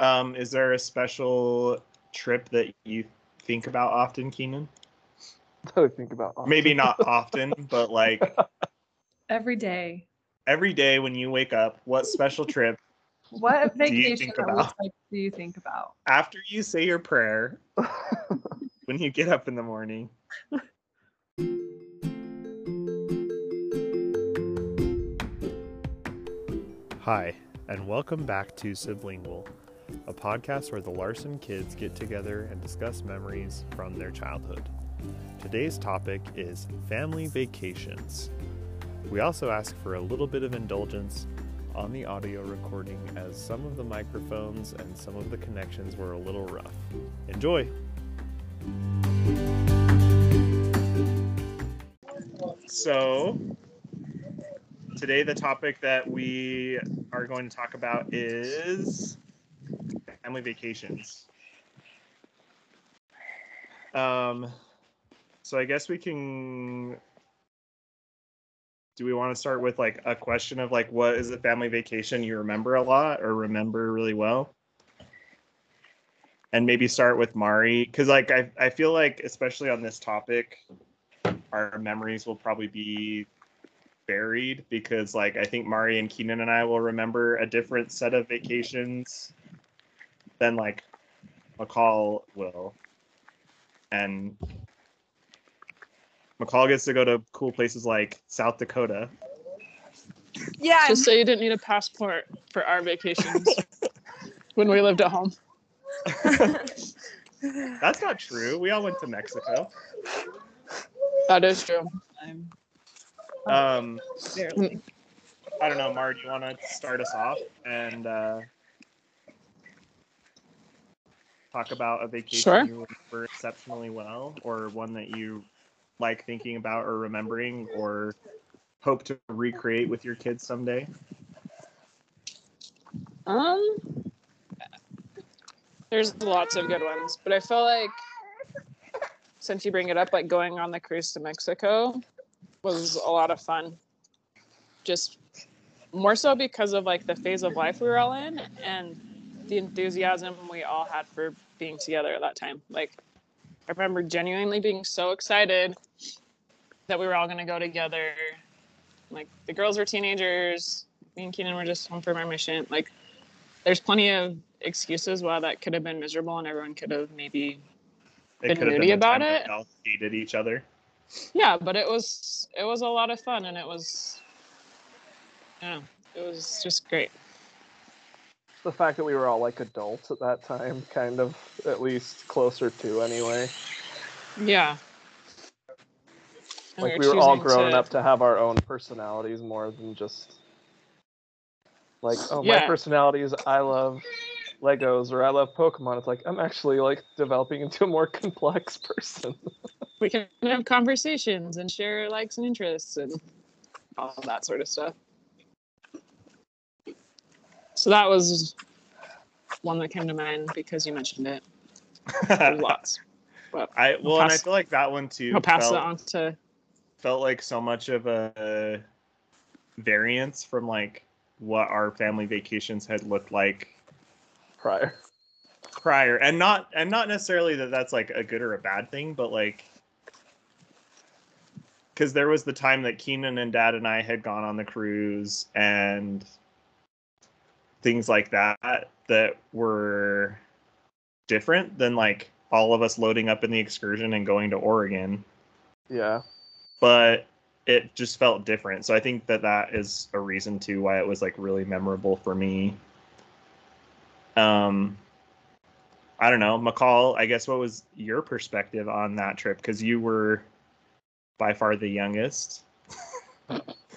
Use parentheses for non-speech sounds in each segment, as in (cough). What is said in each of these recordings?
Um, is there a special trip that you think about often, Keenan? That (laughs) I think about. often. Maybe not (laughs) often, but like Every day. every day when you wake up, what special trip (laughs) What Do you vacation think about? do you think about? after you say your prayer when you get up in the morning? Hi, and welcome back to Siblingual, a podcast where the Larson kids get together and discuss memories from their childhood. Today's topic is family vacations. We also ask for a little bit of indulgence on the audio recording as some of the microphones and some of the connections were a little rough. Enjoy! So, today the topic that we are going to talk about is family vacations. Um, so I guess we can. Do we want to start with like a question of like what is a family vacation you remember a lot or remember really well? And maybe start with Mari because like I I feel like especially on this topic, our memories will probably be buried because like I think Mari and Keenan and I will remember a different set of vacations than like McCall will. And McCall gets to go to cool places like South Dakota. Yeah, Just say you didn't need a passport for our vacations (laughs) when we lived at home. (laughs) That's not true. We all went to Mexico. That is true. I'm Um. I don't know, Mar, do you want to start us off and uh, talk about a vacation Sure. you remember exceptionally well, or one that you like thinking about or remembering, or hope to recreate with your kids someday? Um, there's lots of good ones, but I feel like since you bring it up, like going on the cruise to Mexico was a lot of fun. Just more so because of like the phase of life we were all in and the enthusiasm we all had for being together at that time. Like, I remember genuinely being so excited that we were all going to go together. Like, the girls were teenagers, me and Keenan were just home from our mission. Like, there's plenty of excuses why that could have been miserable and everyone could have maybe Been moody about it. all hated each other. yeah but it was it was a lot of fun and it was yeah it was just great the fact that we were all like adults at that time, kind of at least closer to anyway. yeah And Like we were all choosing grown to- up to have our own personalities more than just like, oh, my Yeah. personality is I love Legos or I love Pokemon. It's like I'm actually like developing into a more (laughs) complex person. we can have conversations and share likes and interests and all that sort of stuff so that was one that came to mind because you mentioned it (laughs) lots but I well, and I feel like that one too i'll pass felt, it on to felt like so much of a variance from like what our family vacations had looked like Prior. prior and not and not necessarily that that's like a good or a bad thing but like because there was the time that keenan and dad and i had gone on the cruise and things like that that were different than like all of us loading up in the excursion and going to oregon Yeah. but it just felt different. So I think that that is a reason too why it was like really memorable for me. Um, I don't know, McCall. I guess what was your perspective on that trip? Because you were by far the youngest, (laughs)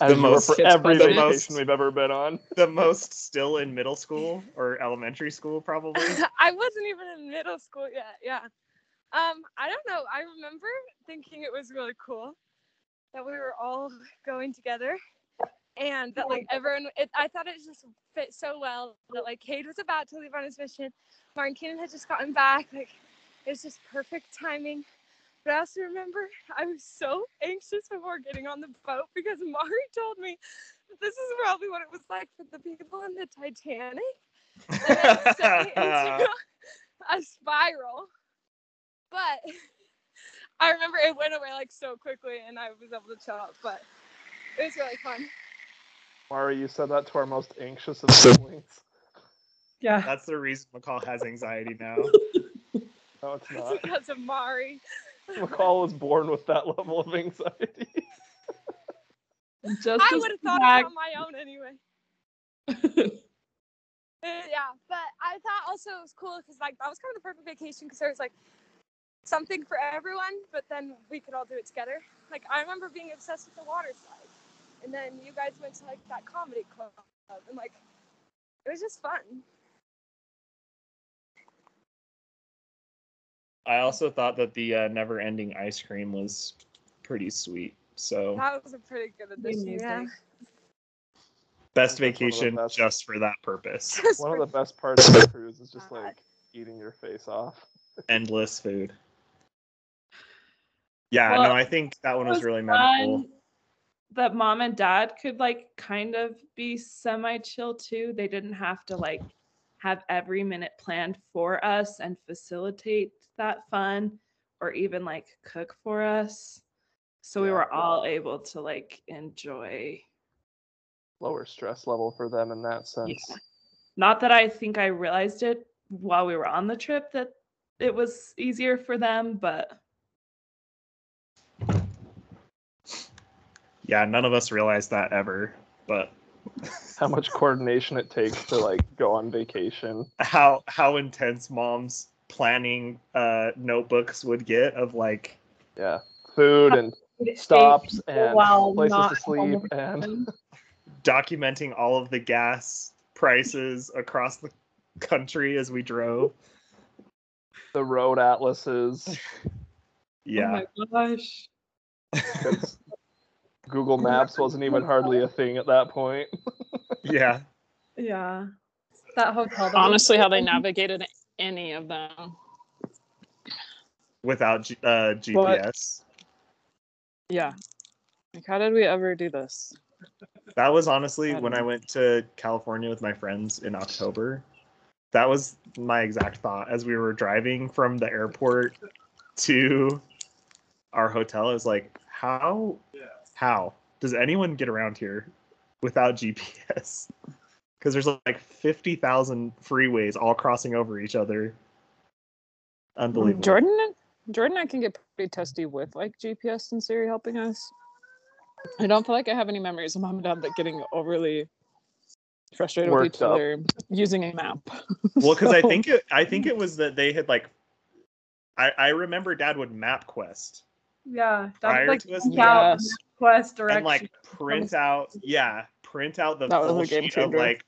As you were most- for every the vacation most- we've ever been on. (laughs) the most still in middle school or elementary school, probably. (laughs) I wasn't even in middle school yet. Yeah. Um, I don't know. I remember thinking it was really cool that we were all going together and that like everyone it, I thought it just fit so well that like Cade was about to leave on his mission. Martin Keenan had just gotten back. Like it was just perfect timing. But I also remember I was so anxious before getting on the boat because Mari told me that this is probably what it was like for the people in the Titanic. and then it sent me into (laughs) a spiral. But (laughs) I remember it went away like so quickly, and I was able to chill out. But it was really fun. Mari, you said that to our most anxious of siblings. Yeah. That's the reason McCall has anxiety now. No, it's (laughs) It's because of Mari. (laughs) McCall was born with that level of anxiety. Just I would have thought back- it on my own anyway. Uh, (laughs) yeah, but I thought also it was cool because like that was kind of the perfect vacation because there was like something for everyone, but then we could all do it together. Like I remember being obsessed with the water slide, and then you guys went to like that comedy club, and like it was just fun. I also thought that the uh, never-ending ice cream was pretty sweet. So That was a pretty good addition. Yeah. Best That's one of the vacation best. just for that purpose. (laughs) One of the best parts of the cruise is just like eating your face off. (laughs) Endless food. Yeah, Well, no, I think that one was was really memorable. that mom and dad could like kind of be semi chill too. They didn't have to like have every minute planned for us and facilitate that fun or even like cook for us. So we were all able to like enjoy. Lower stress level for them in that sense. Yeah. Not that I think I realized it while we were on the trip that it was easier for them, but Yeah, none of us realized that ever, but How much coordination it takes to like go on vacation. how how intense mom's planning uh notebooks would get of like Yeah. Food and stops and while places not to sleep (laughs) and documenting all of the gas prices across the country as we drove. the road atlases. Yeah. Oh my gosh. 'cause Google Maps wasn't even hardly a thing at that point. (laughs) yeah. Yeah. that hotel. that Honestly, how they stayed in. navigated any of them. Without G- uh GPS. Yeah. Like, how did we ever do this? That was honestly I when don't I went to California with my friends in October. That was my exact thought as we were driving from the airport to our hotel. Is like, how, how does anyone get around here without GPS? Because there's like fifty thousand freeways all crossing over each other. Unbelievable. Jordan, Jordan, I can get pretty testy with like GPS and Siri helping us. I don't feel like I have any memories of mom and dad like getting overly frustrated with each up. other using a map. (laughs) Well, because I think it, I think it was that they had like, I I remember Dad would MapQuest Yeah, that prior like to us think quest direction. and like print out yeah print out the That was full a game sheet of changer. like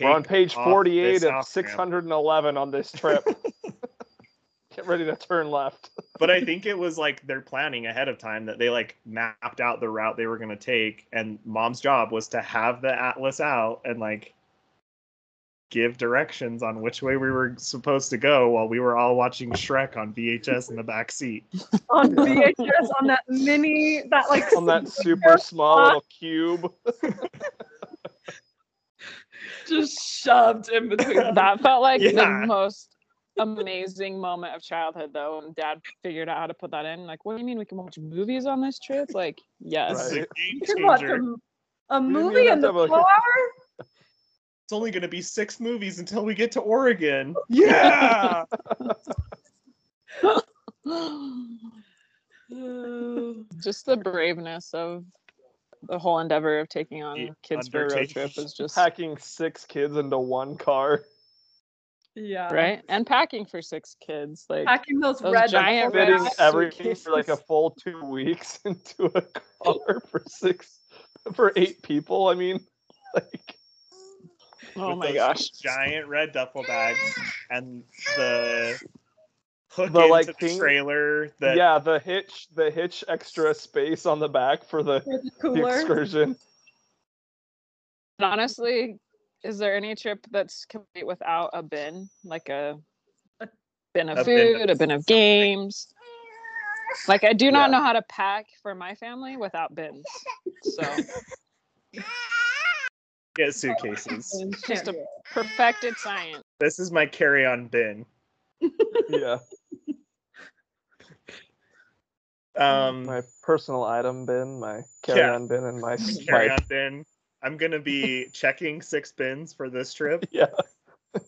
We're on page 48 this of off-ramp. 611 on this trip. (laughs) Get ready to turn left. but i think it was like they're planning ahead of time that they like mapped out the route they were going to take and mom's job was to have the atlas out and like give directions on which way we were supposed to go while we were all watching shrek on vhs in the back seat on VHS on that mini that like On that super small little cube. (laughs) Just shoved in between. that felt like Yeah. the most amazing moment of childhood though when dad figured out how to put that in like what do you mean we can watch movies on this trip like yes this a Right. game um, you could watch a, a movie even in the have to have a- flow hour. It's only going to be six movies until we get to oregon (laughs) yeah (laughs) just the braveness of the whole endeavor of taking on The kids for a road trip is just Packing six kids into one car. yeah. right and packing for six kids like Packing those, Those red giant duffel Fitting bags. everything for like a full two weeks (laughs) into a car for six, for eight people. I mean, like, (laughs) oh with my those gosh. giant red duffel bags and the hook The, into like, the thing- trailer that yeah, the hitch, the hitch extra space on the back for the, for the the excursion. Honestly is there any trip that's complete without a bin? Like a A- bin of A bin food of a bin of games? Like i do not Yeah. know how to pack for my family without bins so (laughs) get suitcases. Just a perfected science. This is my carry-on bin. Yeah. Um, My personal item bin, my carry-on bin, and my, my carry-on bin. I'm gonna be (laughs) checking six bins for this trip. yeah. (laughs)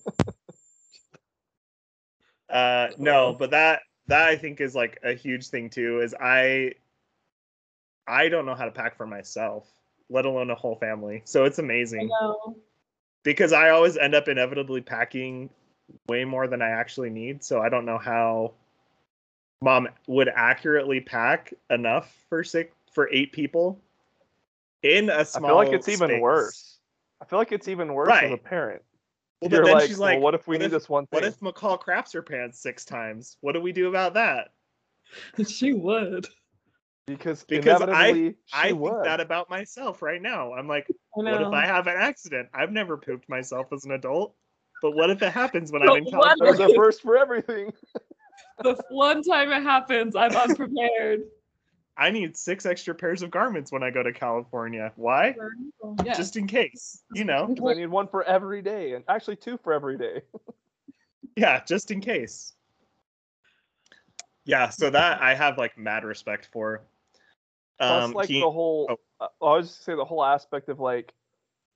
Uh, no, but that that I think is like a huge thing too. Is I I don't know how to pack for myself, let alone a whole family. So it's I amazing know. because I always end up inevitably packing way more than I actually need. So I don't know how mom would accurately pack enough for six for eight people in a small. I feel like it's even worse. I feel like it's even worse as a parent. Well, but You're then like, she's like, well, what if we what need if- this one thing? What if McCall craps her pants six times? What do we do about that? (laughs) She would. Because because I- inevitably she I think would. that about myself right now. I'm like, what if. I have an accident? I've never pooped myself as an adult, but what if it happens when But I'm in what There's California? a first for everything. (laughs) the one time it happens, I'm unprepared. I need six extra pairs of garments when I go to California. Why? Yeah. Just in case, you know. I need one for every day, and actually two for every day. (laughs) Yeah, just in case. Yeah, so that I have like mad respect for. Plus, Um, like he- the whole, oh. uh, I was just say the whole aspect of like,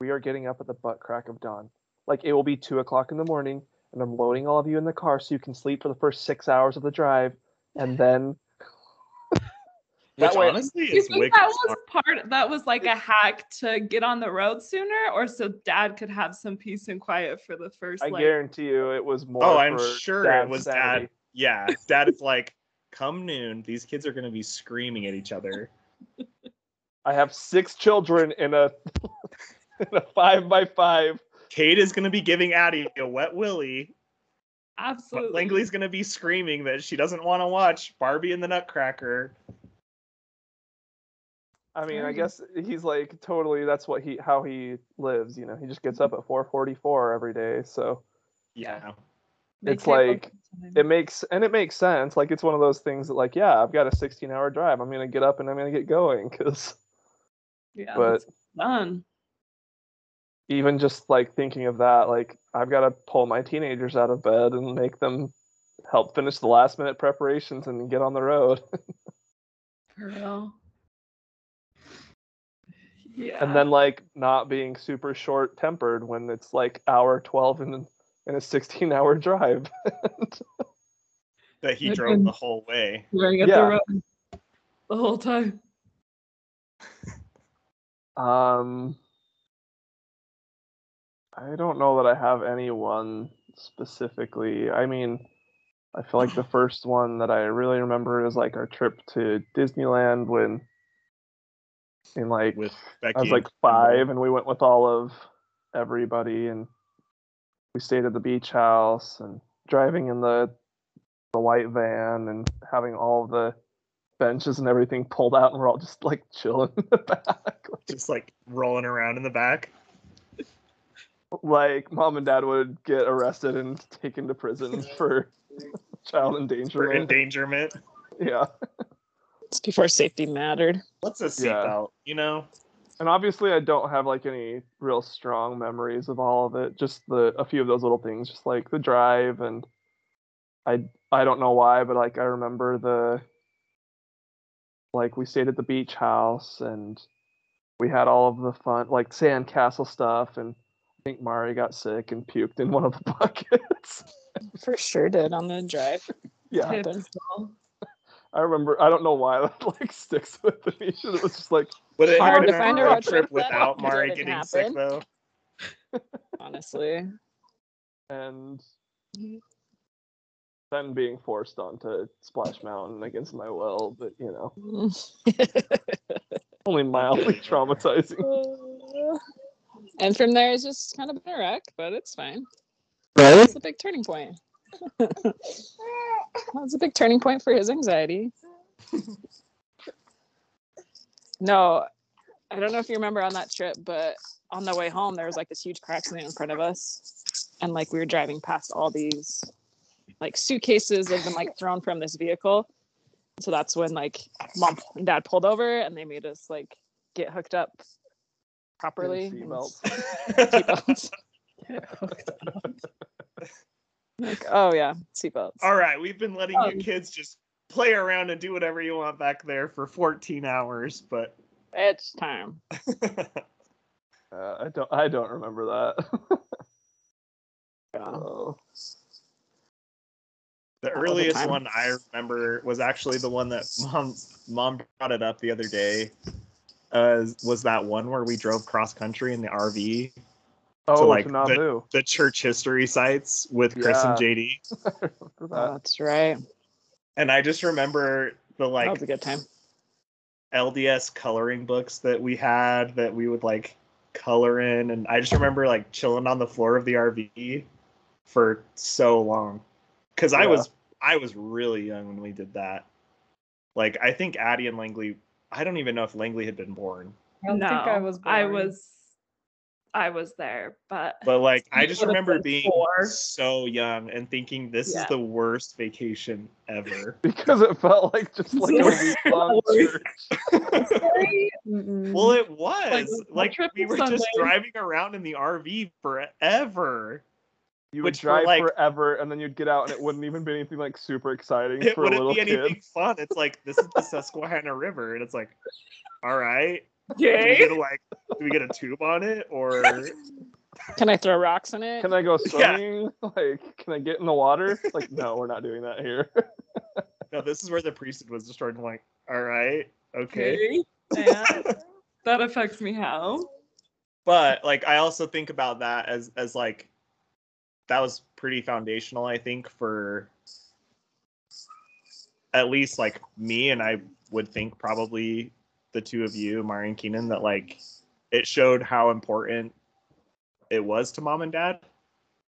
we are getting up at the butt crack of dawn. Like it will be two o'clock in the morning, and I'm loading all of you in the car so you can sleep for the first six hours of the drive, and (laughs) then (laughs) which that way- honestly is think wicked that was smart. part that was like a hack to get on the road sooner or so dad could have some peace and quiet for the first I like guarantee you it was more. Oh, I'm sure it was sanity. dad. Yeah, dad is (laughs) like, come noon, these kids are gonna be screaming at each other. I have six children in a (laughs) in a five by five. Cade is gonna be giving Addie a wet willy. But absolutely Langley's gonna be screaming that she doesn't want to watch Barbie and the Nutcracker. I mean, I guess he's like totally. That's what he how he lives. You know, he just gets up at four forty four every day. So Yeah. They it's like- it makes and it makes sense. Like it's one of those things that like, yeah, I've got a sixteen hour drive. I'm gonna get up and I'm gonna get going because yeah, but- done. even just like thinking of that, like I've got to pull my teenagers out of bed and make them help finish the last minute preparations and get on the road. For real. Yeah. and then like not being super short tempered when it's like hour 12 in, in a 16 hour drive (laughs) That he I've drove the whole way. wearing at yeah. the road the whole time. (laughs) um i don't know that i have any one specifically i mean i feel like the (laughs) first one that i really remember is like our trip to disneyland when in like With Becky. I was like five, and we went with all of everybody, and we stayed at the beach house and driving in the the white van and having all the benches and everything pulled out, and we're all just like chilling in the (laughs) back. Just like rolling around in the back. like mom and dad would get arrested and taken to prison (laughs) for (laughs) child endangerment. For endangerment. endangerment. yeah, It's before safety mattered. What's a Yeah. seatbelt? You know? And obviously I don't have like any real strong memories of all of it. Just the a few of those little things, just like the drive and I I don't know why, but like I remember the like we stayed at the beach house and we had all of the fun like sandcastle stuff and I think Mari got sick and puked in one of the (laughs) buckets. For sure did on the drive. yeah. I remember I don't know why that like (laughs) sticks with me. It was just like Would it Hard have to been find a road road trip trip without Mari didn't getting sick though? Honestly. and Mhm. then being forced onto Splash Mountain against my will, but you know, (laughs) only mildly (laughs) traumatizing. (laughs) and from there, it's just kind of been a wreck, but it's fine. It's a big turning point. That's a big turning point for his anxiety. No, I don't know if you remember on that trip, but on the way home, there was like this huge car accident in front of us. And like we were driving past all these like suitcases that have been like thrown from this vehicle. So that's when like mom and dad pulled over and they made us like get hooked up properly. seatbelts. (laughs) Seatbelts. (laughs) like, oh yeah, seatbelts. All right, we've been letting Um, you kids just play around and do whatever you want back there for 14 hours, but It's time. (laughs) Uh, I don't. I don't remember that. Yeah. (laughs) oh. the That earliest time. one I remember was actually the one that mom mom brought it up the other day. Uh, was that one where we drove cross country in the RV Oh, like, to the- the church history sites with Chris and Yeah. JD. Oh, that. that's right. And I just remember the that like was a good time. LDS coloring books that we had that we would like color in and I just remember like chilling on the floor of the RV for so long cuz I was I was really young when we did that. Like I think Addie and Langley I don't even know if Langley had been born. I don't no, think I was. I was, I was there, but But like (laughs) I just remember being four. so young and thinking this Yeah. is the worst vacation ever. (laughs) Because it felt like just like a (laughs) week long. Well, it was the like, we to were just driving around in the RV forever. You would Which drive like- forever, and then you'd get out, and it wouldn't even be anything like super exciting It for a wouldn't little be anything kid. fun. It's like this is the Susquehanna River, and it's like, all right, do we get a, like, do we get a tube on it, or Can I throw rocks in it? Can I go Yeah. swimming? (laughs) Like, can I get in the water? Like, no, we're not doing that here. (laughs) no? This is where the priesthood was just sort of like, all right, okay. Okay. (laughs) Yeah. that affects me how? but like i also think about that as as like that was pretty foundational i think for at least like me and i would think probably the two of you mari and keenan that like it showed how important it was to mom and dad.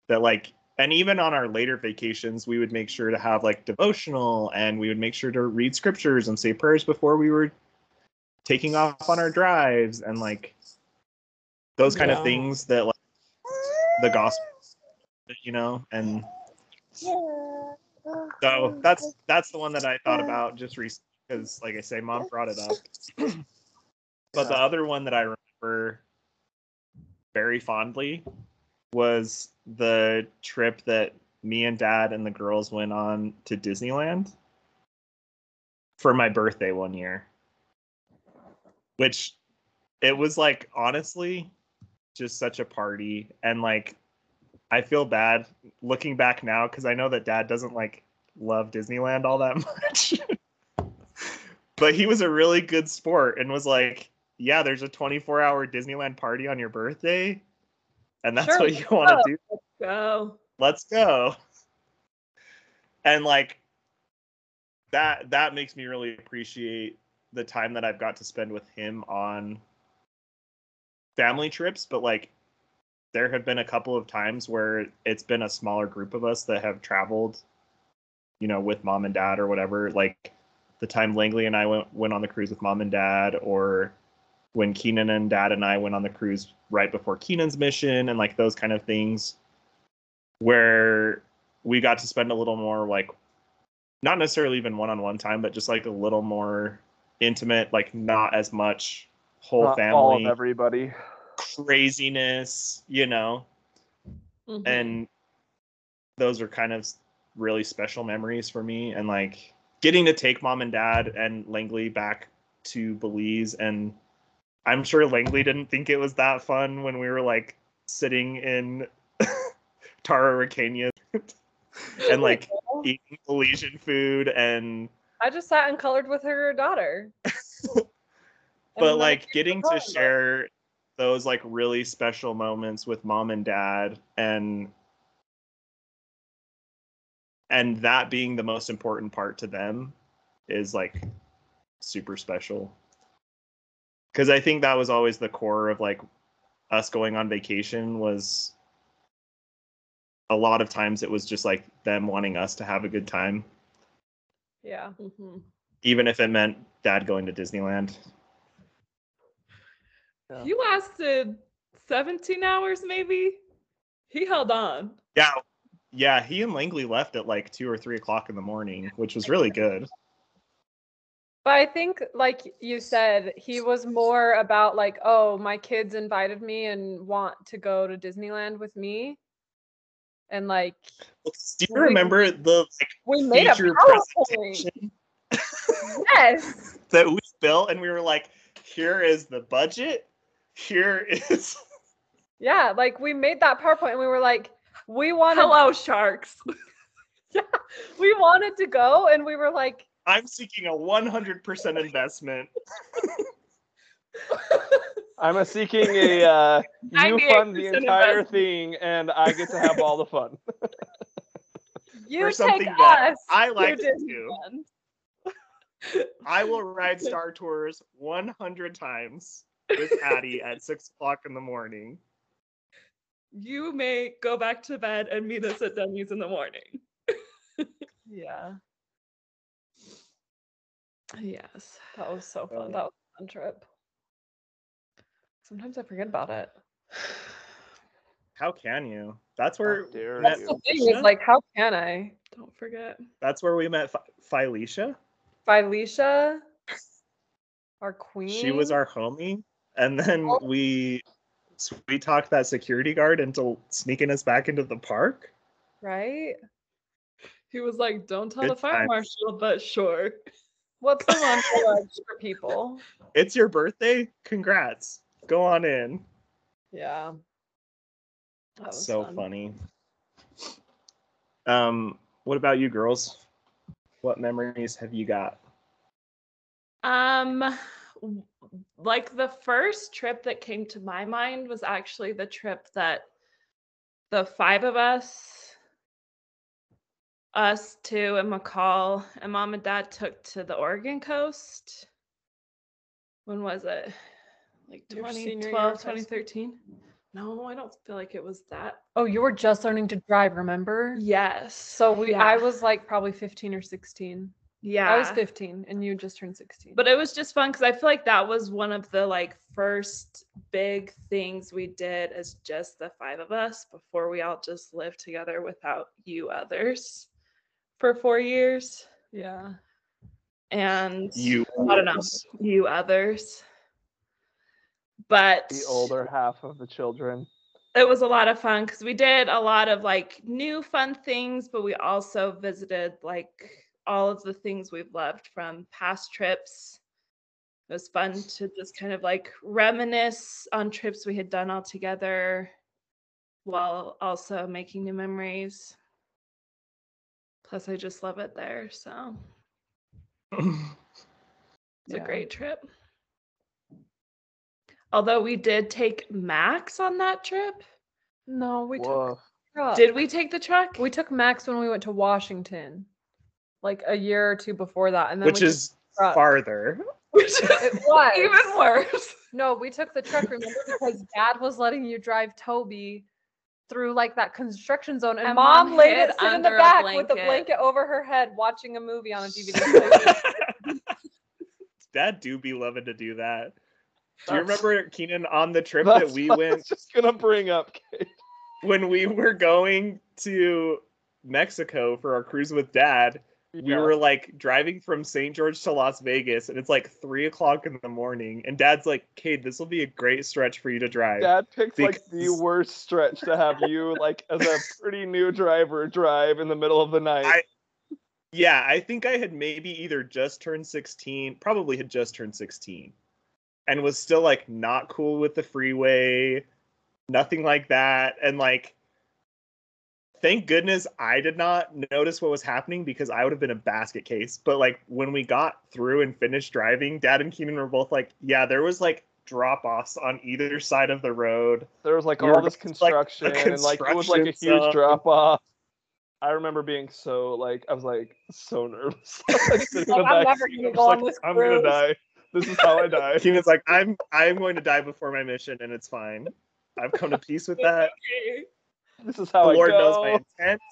That like and even on our later vacations we would make sure to have like devotional and we would make sure to read scriptures and say prayers before we were taking off on our drives and like those kind Yeah. of things that like the gospel you know and so that's that's the one that i thought about just recently because like i say mom brought it up. (clears throat) But the other one that i remember very fondly was the trip that me and dad and the girls went on to disneyland for my birthday one year. Which it was like honestly just such a party. And like i feel bad looking back now because i know that dad doesn't like love disneyland all that (laughs) much but he was a really good sport and was like yeah there's a 24 hour disneyland party on your birthday and that's Sure, what you want to do? Go. let's go. And like that that makes me really appreciate the time that i've got to spend with him on family trips but like there have been a couple of times where it's been a smaller group of us that have traveled you know with mom and dad or whatever like the time langley and i went went on the cruise with mom and dad or when keenan and dad and i went on the cruise right before keenan's mission and like those kind of things where we got to spend a little more like not necessarily even one-on-one time but just like a little more intimate like not as much whole Not all of family everybody. craziness you know Mhm. and those are kind of really special memories for me and like getting to take mom and dad and langley back to belize and i'm sure langley didn't think it was that fun when we were like sitting in (laughs) tara Ricania (laughs) and like eating belizean food and I just sat and colored with her daughter. (laughs) but like getting to share those like really special moments with mom and dad and and that being the most important part to them is like super special because i think that was always the core of like us going on vacation was a lot of times it was just like them wanting us to have a good time Yeah. Mhm. even if it meant dad going to disneyland Yeah. He lasted 17 hours, maybe. He held on. Yeah, yeah. He and Langley left at like two or three o'clock in the morning, which was really (laughs) good. But I think, like you said, he was more about like, oh, my kids invited me and want to go to Disneyland with me, and like Do you We- remember the like we made a PowerPoint. presentation Yes. (laughs) that we built and we were like, here is the budget. Here is Yeah, like we made that PowerPoint and we were like, we wanted Hello, sharks. yeah, (laughs) (laughs) we wanted to go and we were like, I'm seeking a 100% investment. (laughs) I'm a seeking a uh, you fund the entire investment. thing, and I get to have all the fun. you for take something that us. I like to do. I will ride Star Tours 100 times with Addie at six o'clock in the morning. You may go back to bed and meet us at Denny's in the morning. (laughs) Yeah, Yes. that was so fun. That was a fun trip. Sometimes I forget about it. How can you? That's where dare met you. The thing is, like, how can I? Don't forget. that's where we met Phi- Phylicia. Phylicia, our queen. She was our homie, and then Oh. we we talked that security guard into sneaking us back into the park. right. He was like, don't tell the fire times. marshal, but sure. What's the (laughs) one for people? It's your birthday. Congrats. Go on in. Yeah. That was so fun. funny. Um, what about you girls? What memories have you got? Um, w- like the first trip that came to my mind was actually the trip that the five of us, us two and McCall and mom and dad took to the Oregon coast. When was it? Like Your 2012, of high school? 2013? No, I don't feel like it was that. Oh, you were just learning to drive, remember? Yes. So we I was like probably 15 or 16. Yeah. I was 15 and you just turned 16. but it was just fun because I feel like that was one of the like first big things we did as just the five of us before we all just lived together without you others for four years. yeah. And You I don't know. you others. But The older half of the children. it was a lot of fun because we did a lot of like new fun things, but we also visited like all of the things we've loved from past trips. It was fun to just kind of like reminisce on trips we had done all together while also making new memories. Plus, I just love it there. So (clears throat) it's a great trip. Although we did take Max on that trip. No, we took Did we take the truck? we took Max when we went to Washington. Like a year or two before that. And then which is truck. farther. (laughs) (laughs) it was even worse. No, we took the truck, remember, (laughs) because dad was letting you drive Toby through like that construction zone, and, And mom, Mom laid it sit in the under a back with a blanket. blanket over her head, watching a movie on a DVD. Dad do be loving to do that. Do you remember Keenan on the trip that we what I went was just gonna bring up. Cade. when we were going to Mexico for our cruise with Dad? We Yeah. were like driving from St. George to Las Vegas, and it's like three o'clock in the morning. And Dad's like, "Cade, this will be a great stretch for you to drive." Dad picked like the worst stretch to have you like as a pretty new driver drive in the middle of the night. I- Yeah, I think I had maybe either just turned 16, probably had just turned 16, and was still like not cool with the freeway, nothing like that. And like, thank goodness I did not notice what was happening because I would have been a basket case. But like, when we got through and finished driving, Dad and Keenan were both like, yeah, there was like drop offs on either side of the road. there was like we all this going to, like, construction and like it was like a huge zone. drop off. I remember being so like I was like so nervous. (laughs) like, sitting in the Like, I'm never gonna go on like, this I'm gonna die. This is how I (laughs) die. Keenan's like, I'm I'm going to die before my mission, and it's fine. I've come to peace with that. (laughs) This is The how I Lord go. knows my intent.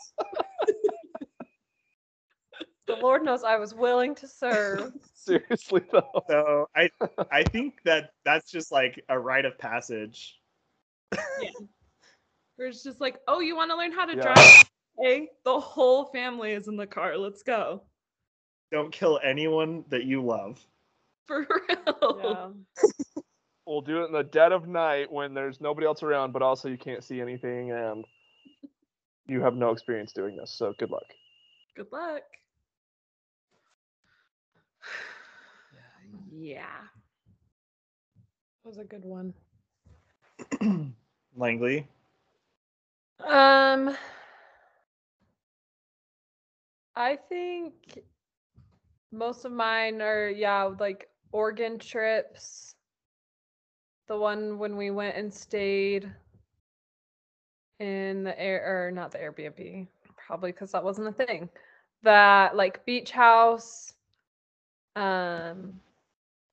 the Lord knows I was willing to serve. (laughs) Seriously though. So I I think that that's just like a rite of passage. yeah. Where it's just like, oh, you want to learn how to Yeah. drive? Hey, the whole family is in the car. Let's go. Don't kill anyone that you love. For real. Yeah. We'll do it in the dead of night when there's nobody else around, but also you can't see anything and you have no experience doing this. So good luck. Good luck. Yeah. That was a good one. (clears throat) Langley. Um, I think most of mine are yeah, like Oregon trips. The one when we went and stayed in the air or not the Airbnb, probably because that wasn't a thing. That like beach house. Um,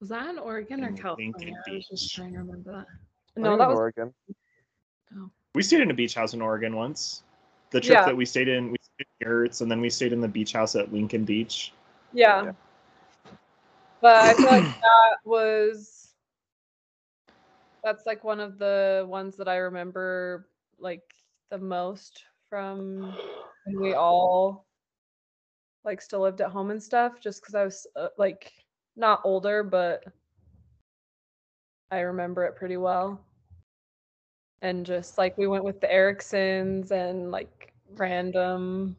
Was that in Oregon or In California? I was just trying to remember that. no, that was Oregon. We stayed in a beach house in Oregon once. The trip Yeah. that we stayed in, we stayed in Yurts, and then we stayed in the beach house at Lincoln Beach. Yeah. Yeah. But I feel like (clears throat) that was that's like one of the ones that I remember like the most from (sighs) when we all like still lived at home and stuff just cuz I was uh, like not older but I remember it pretty well. And just like we went with the Ericksons and like random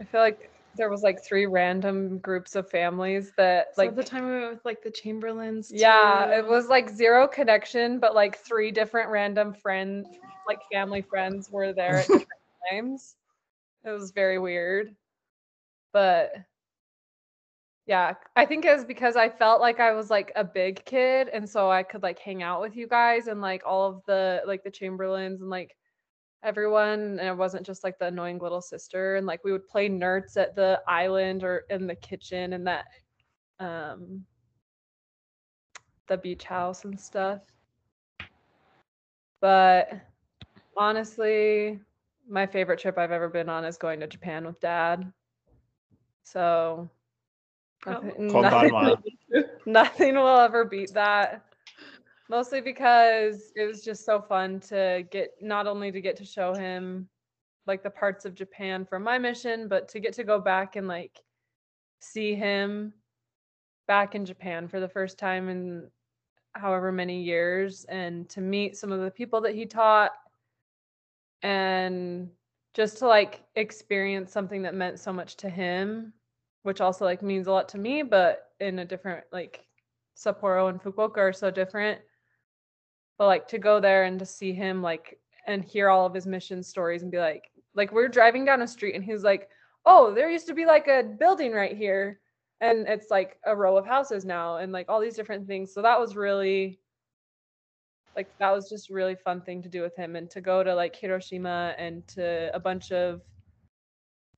I feel like there was like three random groups of families that Like the time we went with like the Chamberlains. yeah, it was like zero connection, but like three different random friends, like family friends, were there at different (laughs) times. It was very weird. But yeah, I think it was because I felt like I was like a big kid, and so I could like hang out with you guys and like all of the like the Chamberlains and like everyone and it wasn't just like the annoying little sister and like we would play nerds at the island or in the kitchen and that um the beach house and stuff. But honestly, my favorite trip I've ever been on is going to Japan with dad. So nothing, (laughs) nothing, nothing will ever beat that. Mostly because it was just so fun to get not only to get to show him like the parts of Japan from my mission, but to get to go back and like see him back in Japan for the first time in however many years and to meet some of the people that he taught and just to like experience something that meant so much to him which also like means a lot to me but in a different like Sapporo and Fukuoka are so different but like to go there and to see him like and hear all of his mission stories and be like like we're driving down a street and he's like oh there used to be like a building right here. And it's like a row of houses now and like all these different things. So that was really like that was just really fun thing to do with him and to go to like hiroshima and to a bunch of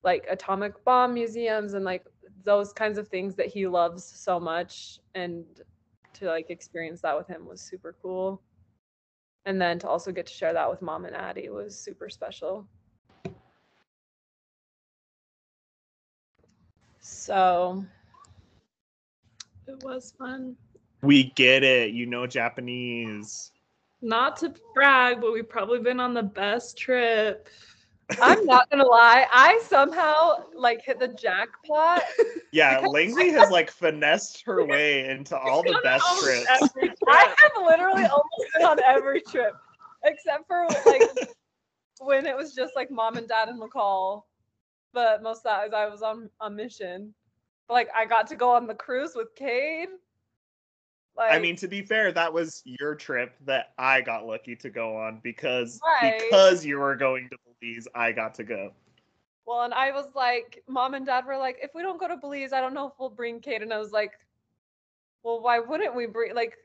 like atomic bomb museums and like those kinds of things that he loves so much and to like experience that with him was super cool and then to also get to share that with mom and addie was super special so It was fun. We get it. You know Japanese. Not to brag, but we've probably been on the best trip. I'm not gonna lie, I somehow like hit the jackpot. (laughs) Yeah, Langley has like finessed her (laughs) way into all the best trips. (laughs) trip. I have literally almost been on every trip, except for like when it was just like mom and dad and McCall. But most of that is I was on a mission. Like I got to go on the cruise with Cade. Like, I mean, to be fair, that was your trip that I got lucky to go on because Right. because you were going to Belize, I got to go. well, and I was like, mom and dad were like, if we don't go to Belize, I don't know if we'll bring Cade. And I was like, well, why wouldn't we bring like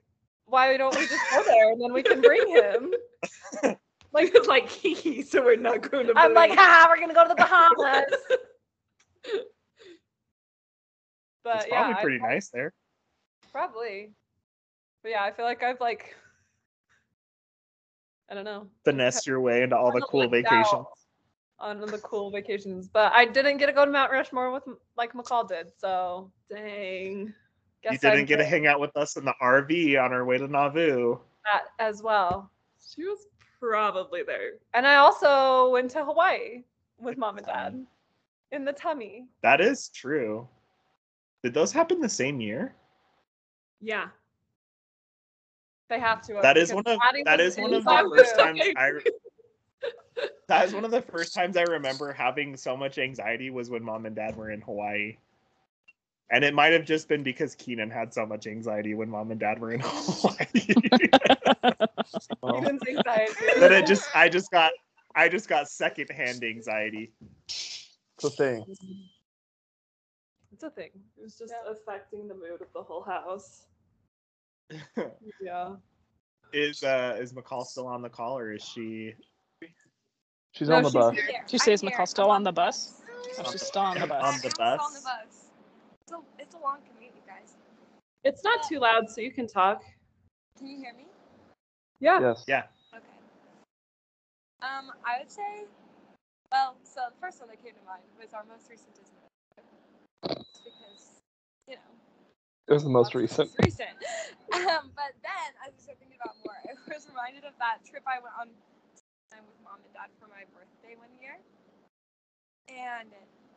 why don't we just go there and then we can bring him? (laughs) Like, it's (laughs) like, hee so we're not going to. I'm like, Belize. haha, we're gonna go to the Bahamas. (laughs) but it's yeah, probably I- pretty nice there. probably. But yeah, I feel like I've like, I don't know, Finesse your way into all the cool vacations. on the cool vacations. But I didn't get to go to Mount Rushmore with like McCall did, so Dang. guess You didn't I get to hang out with us in the RV on our way to Nauvoo. that as well. She was probably there. And I also went to Hawaii with mom and dad. in the tummy. That is true. Did those happen the same year? Yeah. They have to. That is one of (laughs) Maddie that was is one of the first times I (laughs) That is one of the first times I remember having so much anxiety was when mom and dad were in Hawaii. And it might have just been because Keenan had so much anxiety when mom and dad were in (laughs) Hawaii. Well, Eden's anxiety. that it just I just got I just got secondhand anxiety. it's a thing. It's a thing. It was just Yeah. affecting the mood of the whole house. Yeah. is uh is McCall still on the call or is she She's No, on the she's bus. here. Here, Did you say is. McCall still on the bus? Oh, she's still on the On bus. the I'm on the bus. It's a, it's a long commute, you guys. It's not too loud, so you can talk. Can you hear me? Yeah. Yes. Yeah. Okay. Um, I would say, well, so the first one that came to mind was our most recent Disney trip. Because, you know, It was the most recent. most (laughs) recent. Um, but then I was thinking about more. (laughs) I was reminded of that trip I went on with mom and dad for my birthday one year, and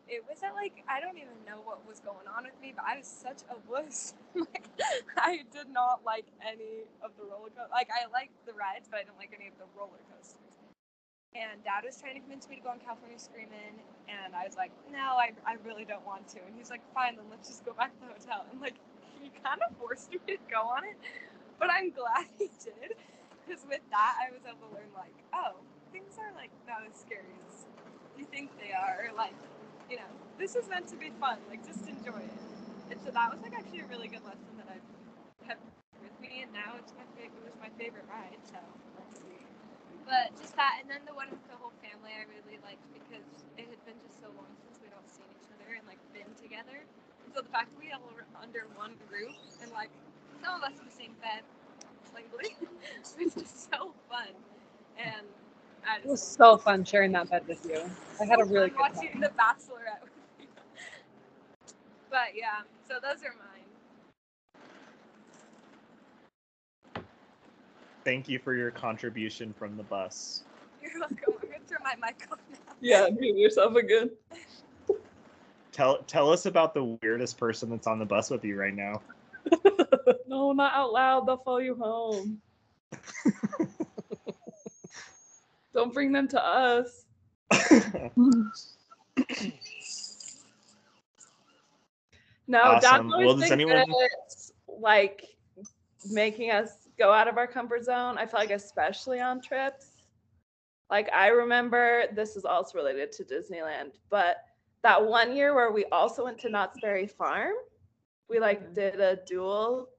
it was at like I don't even know what was going on with me, but I was such a wuss. (laughs) like I did not like any of the roller coasters. Like I liked the rides, but I didn't like any of the roller coasters. And dad was trying to convince me to go on California Screamin', and I was like, no, I, I really don't want to. And he's like, fine, then let's just go back to the hotel. And like, kind of forced me to go on it, but I'm glad (laughs) he did, because with that, I was able to learn like, oh, things are like not as scary as you think they are. Or, like, you know, this is meant to be fun. Like, just enjoy it. And so that was like actually a really good lesson that I've kept with me, and now it's my favorite. It was my favorite ride. So. But just that, and then the one with the whole family, I really liked because it had been just so long since we'd all seen each other and like been together. And so the fact that we all were under one roof and like some of us in the same bed, slightly, (laughs) was just so fun. And I It was so fun sharing that bed with you. I had a really fun good watching time. The Bachelorette. with you. (laughs) but yeah, so those are mine. thank you for your contribution from the bus. You're welcome. I'm gonna throw my mic off now. Yeah, mute yourself a good. (laughs) Tell tell us about the weirdest person that's on the bus with you right now. (laughs) no, not out loud. They'll follow you home. (laughs) Don't bring them to us. No, Awesome. always Well, does anyone- like making us go out of our comfort zone. I feel like especially on trips. Like I remember this is also related to Disneyland, but that one year where we also went to Knott's Berry Farm, we like mm-hmm. did a dual.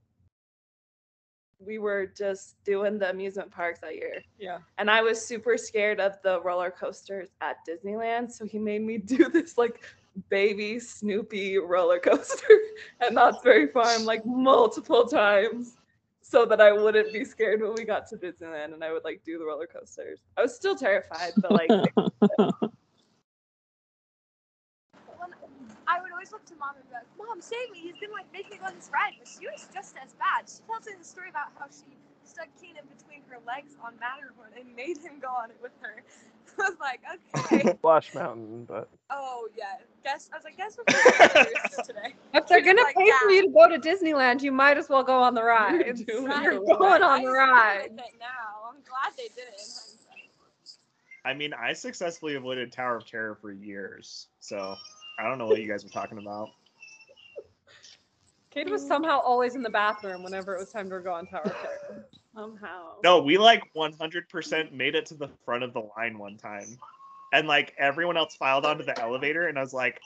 We were just doing the amusement parks that year. Yeah. And I was super scared of the roller coasters at Disneyland. So he made me (laughs) do this like baby Snoopy roller coaster (laughs) at Knott's Berry Farm like multiple times so that I wouldn't be scared when we got to Disneyland and I would like do the roller coasters. I was still terrified, but like (laughs) When I would always look to mom and be like, "Mom, save me! He's gonna like make me go on this ride." But she was just as bad. She tells me the story about how she stuck Keenan between her legs on Matterhorn and made him go on it with her. (laughs) I was like, okay. (laughs) Splash Mountain, but oh yeah. Guess I was like, guess what we're doing (laughs) today. If they're She's gonna like, pay for you to go to Disneyland, you might as well go on the ride. doing Right. your Going on I the ride. with now. I'm glad they did it. I mean, I successfully avoided Tower of Terror for years, so I don't know what you guys were talking about. Cade was somehow always in the bathroom whenever it was time to go on Tower of Terror. (laughs) somehow. No, we like 100% made it to the front of the line one time, and like everyone else filed onto the elevator, and I was like,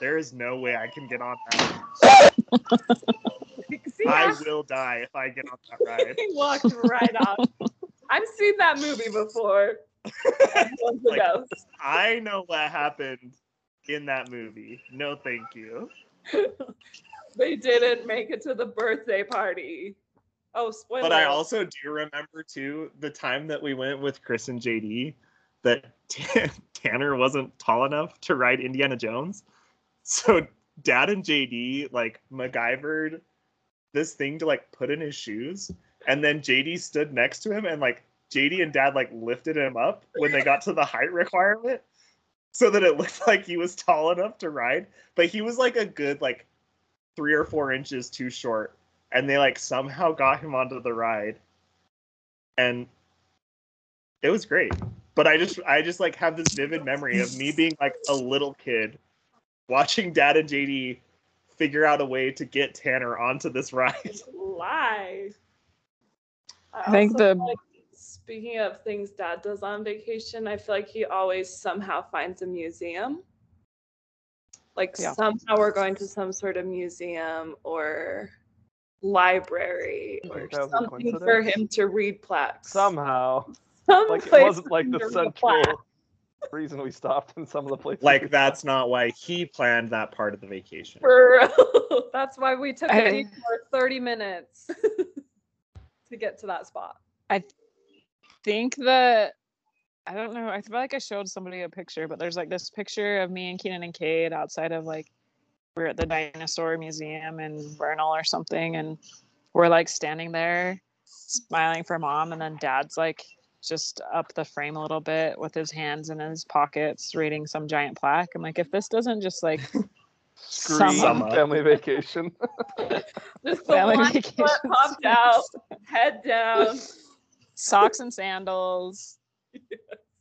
"There is no way I can get on that. (laughs) See, I will die if I get on that ride." (laughs) He walked right off. I've seen that movie before. Everyone's a Like- ghost. I know what happened in that movie. No, thank you. (laughs) They didn't make it to the birthday party. Oh, spoiler. But I also do remember too the time that we went with Chris and JD that (laughs) Tanner wasn't tall enough to ride Indiana Jones. So Dad and JD like MacGyvered this thing to like put in his shoes, and then JD stood next to him and like JD and Dad like lifted him up when they got to the height requirement. So that it looked (laughs) like he was tall enough to ride, but he was like a good like three or four inches too short, and they like somehow got him onto the ride, and it was great. But I just I just like have this vivid memory of me being like a little kid watching Dad and JD figure out a way to get Tanner onto this (laughs) ride. Lie. I think the- like, speaking of things dad does on vacation, I feel like he always somehow finds a museum. Like Yeah. somehow we're going to some sort of museum or library or think that was a something for him to read plaques. Somehow, Some like it wasn't like the him to read a plaque. central reason we stopped in some of the places. Like that's not why he planned that part of the vacation. For real. (laughs) That's why we took I- a detour 30 minutes (laughs) to get to that spot. Think that I don't know. I feel like I showed somebody a picture, but there's like this picture of me and Keenan and Cade outside of like we're at the dinosaur museum in Vernal or something, and we're like standing there smiling for mom, and then dad's like just up the frame a little bit with his hands in his pockets reading some giant plaque. I'm like, if this doesn't just like (laughs) Scream Sum up. family vacation. (laughs) Just the Family one vacation. foot popped out, head down. Socks and sandals. (laughs)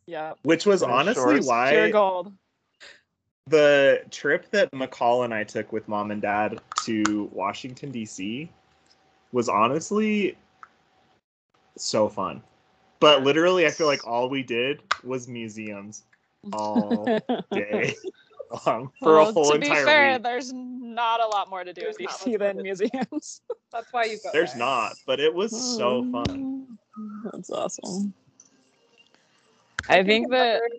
Yeah, Which was And honestly shorts. why pure gold. the trip that McCall and I took with mom and dad to Washington D.C. was honestly so fun. But literally, I feel like all we did was museums all (laughs) day long for Well, a whole to be entire fair, week. there's not a lot more to do in There's not DC than museums. That's why you go. There's there. not, but it was so fun. Mm. That's awesome. I think that another-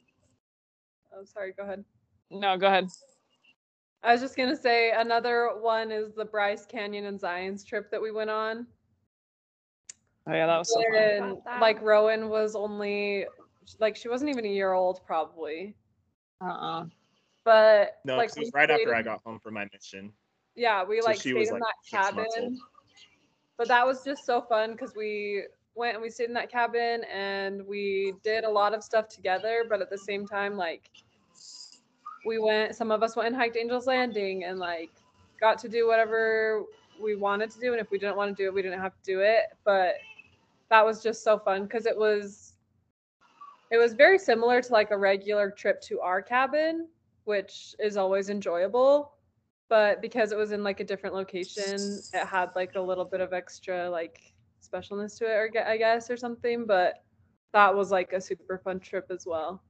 Oh, sorry. Go ahead. no, go ahead. I was just gonna say another one is the Bryce Canyon and Zion's trip that we went on. Oh yeah, that was so. And About that. like Rowan was only like she wasn't even a year old probably. Uh-uh. But No, like 'cause it was right after stayed I got home from my mission. Yeah, we So like stayed was, in like, that six months old. cabin. But that was just so fun because we went and we stayed in that cabin and we did a lot of stuff together, but at the same time, like we went some of us went and hiked Angel's Landing and like got to do whatever we wanted to do. And if we didn't want to do it, we didn't have to do it. But that was just so fun because it was it was very similar to like a regular trip to our cabin, which is always enjoyable but because it was in like a different location it had like a little bit of extra like specialness to it or i guess or something but that was like a super fun trip as well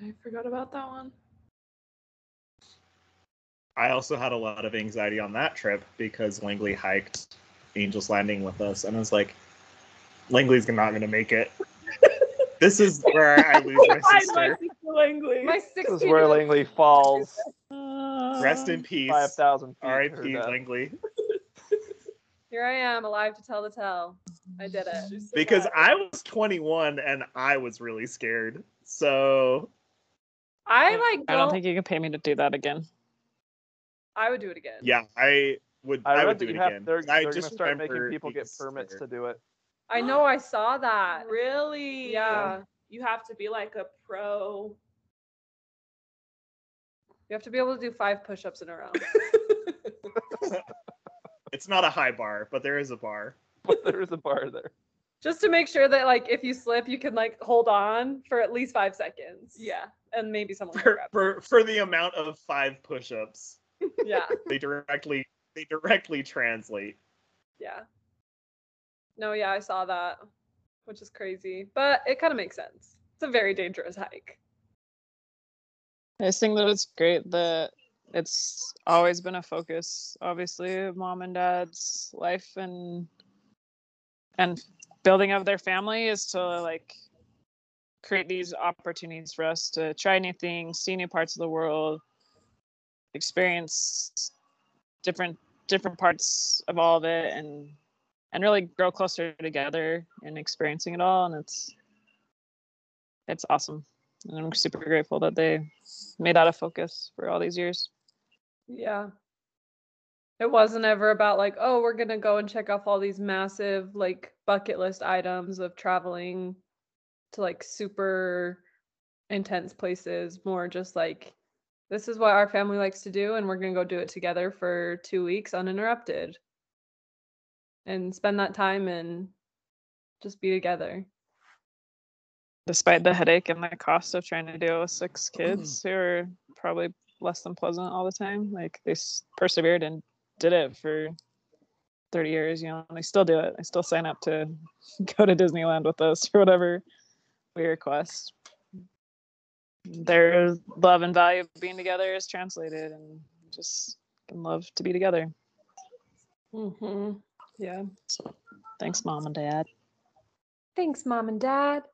I forgot about that one. I also had a lot of anxiety on that trip because Langley hiked Angel's Landing with us, and I was like, Langley's not going to make it. (laughs) this is where I lose my Find sister. sister Langley. my This is where Langley falls uh, Rest in peace. five thousand feet. to her R.I.P. death. Langley. Here i am alive to tell the tale i did it Because I was 21 and I was really scared. So i like I don't think you can pay me to do that again. i would do it again yeah, I would. I I, would do it have, again. they're, I they're just gonna start making people get permits scared. to do it. i know i saw that Really? yeah You have to be like a pro. you have to be able to do five push-ups in a row (laughs) (laughs) It's not a high bar, but there is a bar. But (laughs) there is a bar there. just to make sure that like if you slip you can like hold on for at least five seconds Yeah. and maybe someone For, grab for for the amount of five push-ups, (laughs) yeah (laughs) they directly they directly translate. Yeah. No, yeah, I saw that, which is crazy, but it kind of makes sense. It's a very dangerous hike. I just think that it's great that it's always been a focus, obviously, of mom and dad's life and and building of their family is to like create these opportunities for us to try new things, see new parts of the world, experience different different parts of all of it and and really grow closer together in experiencing it all and it's it's awesome. And i'm super grateful that they made that a focus for all these years Yeah. It wasn't ever about like, oh, we're to go and check off all these massive like bucket list items of traveling to like super intense places, more just like this is what our family likes to do and we're to go do it together for 2 weeks uninterrupted. And spend that time and just be together. Despite the headache and the cost of trying to deal with six kids mm-hmm. who are probably less than pleasant all the time, like they s- persevered and did it for 30 years, you know, and they still do it. They still sign up to (laughs) go to Disneyland with us or whatever we request. Their love and value of being together is translated and just can love to be together. Mhm. Yeah. So thanks, mom and dad. Thanks mom and dad.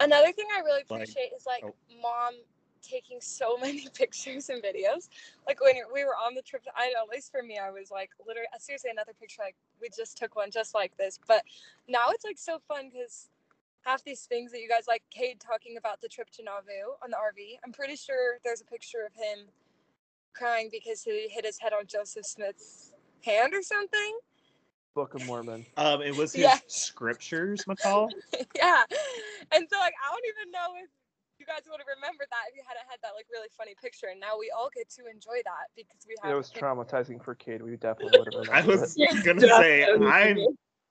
Another thing I really Like- appreciate is like oh. mom taking so (laughs) many pictures and videos. Like when we were on the trip, to, I know at least for me, I was like literally seriously another picture. Like we just took one just like this, but now it's like so fun because half these things that you guys like, Cade talking about the trip to Nauvoo on the RV. I'm pretty sure there's a picture of him crying because he hit his head on Joseph Smith's hand or something. Book of Mormon. (laughs) Um, it was his Yeah. scriptures, McCall. (laughs) yeah. And so like I don't even know if you guys would have remembered that if you hadn't had that like really funny picture. And now we all get to enjoy that because we have It was traumatizing for Cade. We definitely would have I was it. gonna (laughs) say I'm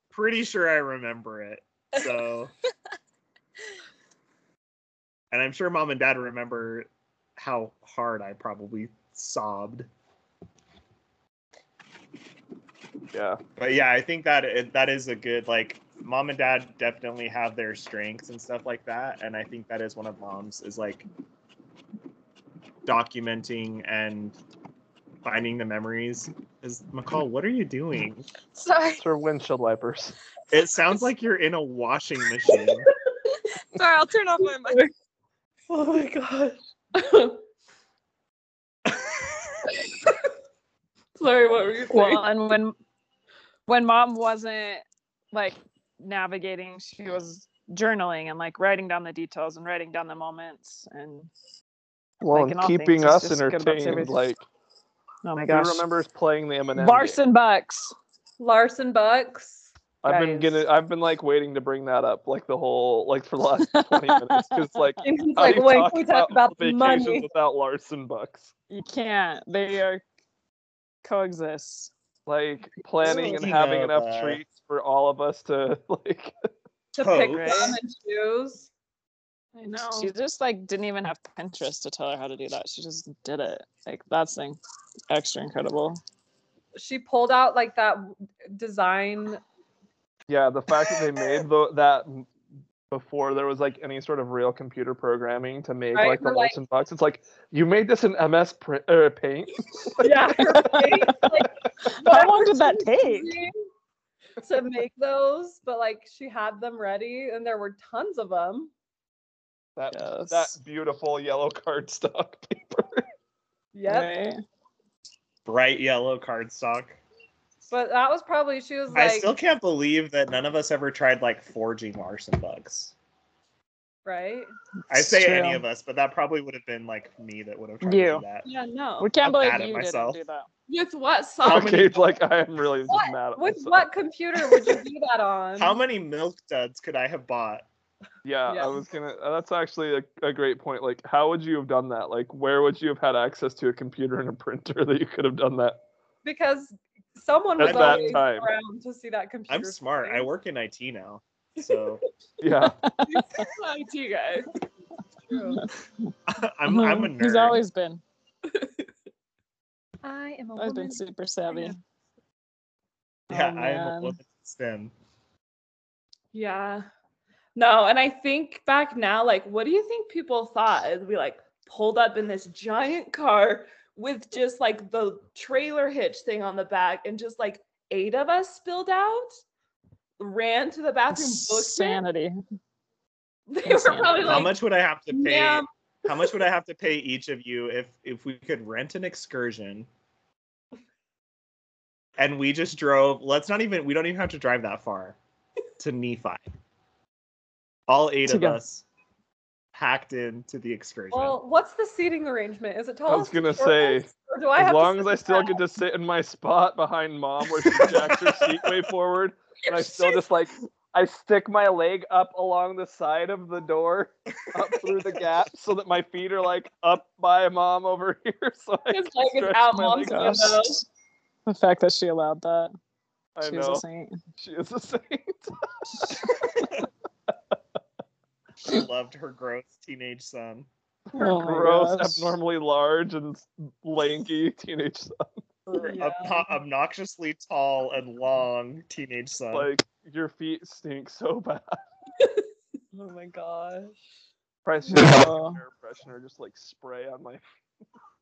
pretty sure I remember it. So, (laughs) and I'm sure mom and dad remember how hard I probably sobbed. Yeah. But yeah, I think that it, that is a good like mom and dad definitely have their strengths and stuff like that, and I think that is one of mom's is like documenting and finding the memories. Is McCall, what are you doing? Sorry, It's her windshield wipers. It sounds like you're in a washing machine. (laughs) sorry, I'll turn off my mic. (laughs) Oh my gosh. (laughs) Sorry, what were you saying? Well, and when when mom wasn't like navigating, she was journaling and like writing down the details and writing down the moments and Well, Like, and keeping things, us just good about entertained. Like, oh my who gosh, remembers playing the M&M? game? Larson Bucks. Larson Bucks. I've been guys. getting. I've been like waiting to bring that up, like the whole, like for the last (laughs) twenty minutes, because like, (laughs) And he's like, wait, talk we talk about the vacations money. without Larson bucks? You can't. They are coexist. Like planning and having enough uh, treats for all of us to (laughs) like. to pick Totes. them and choose. I know. She just like didn't even have Pinterest to tell her how to do that. She just did it. Like that's thing extra incredible. She pulled out like that design. Yeah, the fact that they made the, that m- before there was like any sort of real computer programming to make Right, like the we're like- Larson bucks. It's like you made this in MS print, uh, Paint. (laughs) Yeah, her like, (laughs) How long did that take? To make those, but like she had them ready, and there were tons of them. That Yes. that beautiful yellow cardstock paper. Yep. Right? Bright yellow cardstock. But that was probably she was like I still can't believe that none of us ever tried like forging Larson bucks. right. I say true. any of us, but that probably would have been like me that would have tried to You. do that. Yeah, no. We can't I'm believe you myself. didn't do that. With what How song? many- Okay, like I am really just What? mad at With myself. what computer would you do that on? How many milk duds could I have bought? Yeah, Yeah. I was gonna. uh, That's actually a, a great point. Like, how would you have done that? Like, where would you have had access to a computer and a printer that you could have done that? Because someone was At always time. around to see that computer. I'm smart. I work in IT now. So (laughs) Yeah, (laughs) IT guy. (laughs) I'm I'm a Mhm. nerd. He's always been. I am a Always woman. been super savvy. yeah, Oh, I am a man. woman STEM. Yeah. No, and I think back now, like, what do you think people thought as we like pulled up in this giant car with just like the trailer hitch thing on the back and just like eight of us spilled out, ran to the bathroom, booked it. Sanity. They were Insanity. probably How much would I have to pay? "Ma'am, How much would I have to pay each of you if if we could rent an excursion? And we just drove. Let's not even. We don't even have to drive that far to Nephi. All eight To of go. us packed into the excursion. Well, what's the seating arrangement? Is it tall? I was gonna say, or do I as have long as I still the get to sit in my spot behind mom, where she jacks her seat way (laughs) forward, and I still just like I stick my leg up along the side of the door, up through the gap, so that my feet are like up by mom over (laughs) here. So I His can leg is stretch out my mom's leg out. window. The fact that she allowed that. I She was a saint. she is a saint. (laughs) She loved her gross teenage son. Her Oh gross, abnormally large and lanky teenage son. Oh, her Yeah. obno- obnoxiously tall and long teenage son. Like your feet stink so (laughs) bad. Oh my gosh. Probably (laughs) should have Oh. air freshener just like spray on my.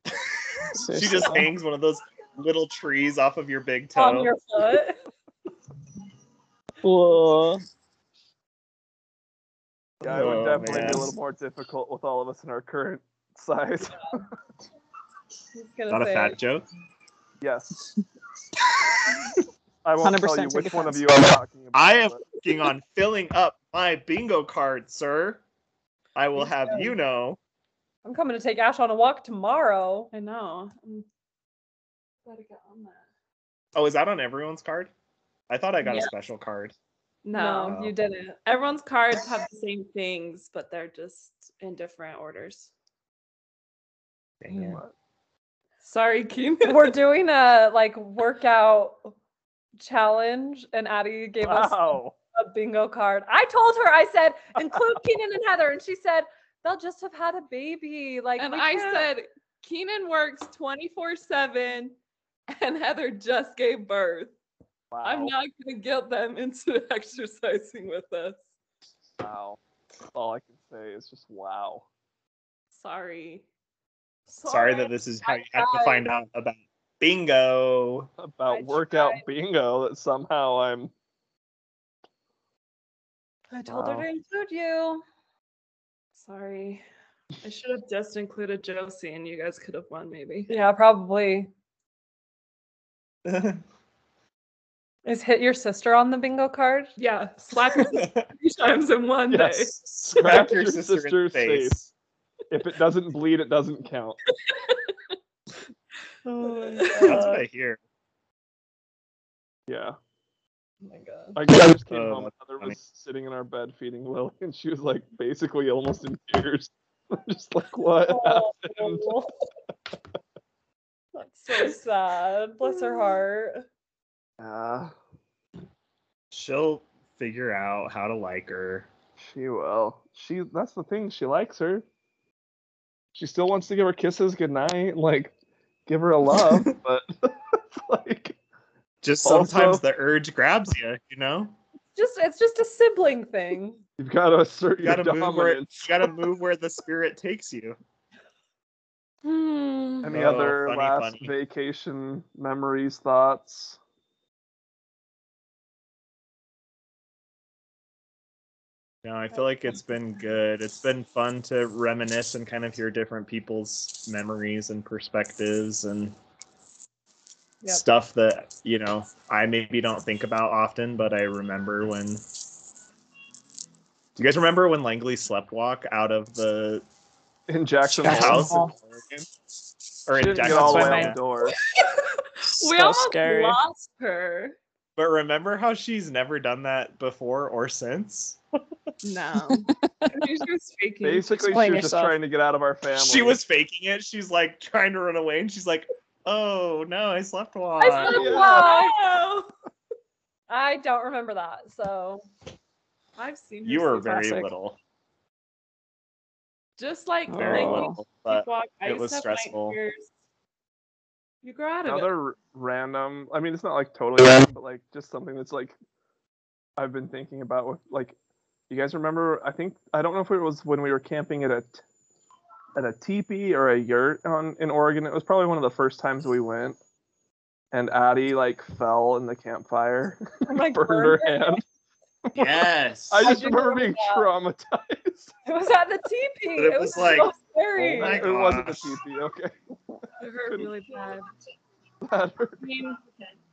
(laughs) she just hangs one of those little trees off of your big toe. On your foot. Whoa. Yeah, it would Oh, definitely be a little more difficult with all of us in our current (laughs) size. He's gonna Not a fat joke. yes. (laughs) I won't tell you which one of you I'm talking about. I am working on filling up my bingo card, sir. I will have you know. I'm coming to take Ash on a walk tomorrow. I know. I'm gotta get on that. Oh, is that on everyone's card? I thought I got Yeah. a special card. No. No, you didn't. Everyone's cards have the same things, but they're just in different orders. Dang it. Sorry, Keen. We're (laughs) doing a like workout challenge, and Addie gave us a bingo card. I told her, I said, include Keenan and Heather, and she said they'll just have had a baby. Like, and I can't- said, Keenan works 24 7 and Heather just gave birth. Wow. I'm not going to guilt them (laughs) into exercising with us. Wow. All I can say is just wow. Sorry. Sorry that this is how I you have to find out about bingo. About I workout tried. bingo that somehow I'm. I told her to include you. Sorry. I should have just included Josie and you guys could have won maybe. Yeah, probably. (laughs) Is hit your sister on the bingo card? Yeah, slap your sister (laughs) three times in one day. Yes. Smack Smack your your sister in the sister's face. face. If it doesn't bleed, it doesn't count. (laughs) Oh my god. That's what I hear. Yeah. Oh my god. I guess just came Oh, home and that's Heather funny. was sitting in our bed feeding Lily, and she was like basically almost in tears. (laughs) I'm just like, what oh, happened? Oh, That's so sad. Bless her heart. Ah, She'll figure out how to like her. she will. She. That's the thing. She likes her. She still wants to give her kisses goodnight, like give her a love, (laughs) but (laughs) like Just sometimes Also- the urge grabs you, you know? Just it's just a sibling thing. you've got to assert You gotta move where you gotta move where the (laughs) spirit takes you. Hmm. Any Oh, other funny, last funny. vacation memories, thoughts? No, I feel like it's been good. It's been fun to reminisce and kind of hear different people's memories and perspectives and Yep. stuff that, you know, I maybe don't think about often, but I remember when Do you guys remember when Langley slept walk out of the In Jackson house in Oregon? Or in didn't Jackson get all the way Hole, out yeah. the door. (laughs) we So almost scary. lost her. But remember how she's never done that before or since? No. I (laughs) think she was faking. Basically, Explain she was just trying to get out of our family. She was faking it. She's like trying to run away and she's like, Oh no, I slept walk. I slept yeah. walk. I don't remember that. So I've seen her You were very Classic. little. just like Very Oh. Little. But sleepwalk, I it was to have night stressful. You grow out of it. Another r- random. I mean, it's not like totally random, but like just something that's like I've been thinking about with like. You guys remember? I think I don't know if it was when we were camping at a t- at a teepee or a yurt on in Oregon. It was probably one of the first times we went, and Addie like fell in the campfire, oh (laughs) like burned her burned her hand. Yes. I just do remember remember being that. traumatized. it was at the teepee. It It was was like, so scary. oh my it wasn't the teepee. Okay. It hurt really bad. That hurt. I mean,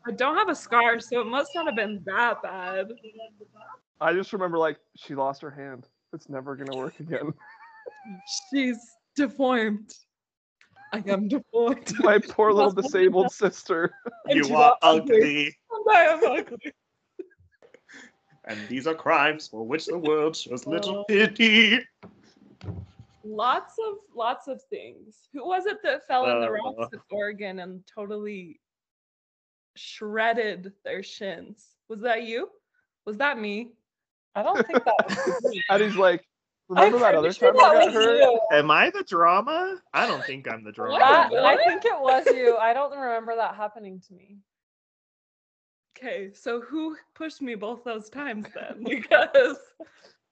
I don't have a scar, so it must not have been that bad. I just remember like she lost her hand. It's never gonna work again. She's deformed. I am deformed. (laughs) My poor little disabled sister. You you are are ugly. ugly. I am ugly. and these are crimes for which the world shows little Oh. pity. Lots of lots of things. Who was it that fell in the Uh, rocks in Oregon and totally shredded their shins? Was that you? Was that me? I don't think that was (laughs) And he's like, remember that I'm other pretty time sure I got hurt? you. Am I the drama? I don't think I'm the drama. That- I think it was you. I don't remember that happening to me. (laughs) Okay, so who pushed me both those times then? (laughs) Because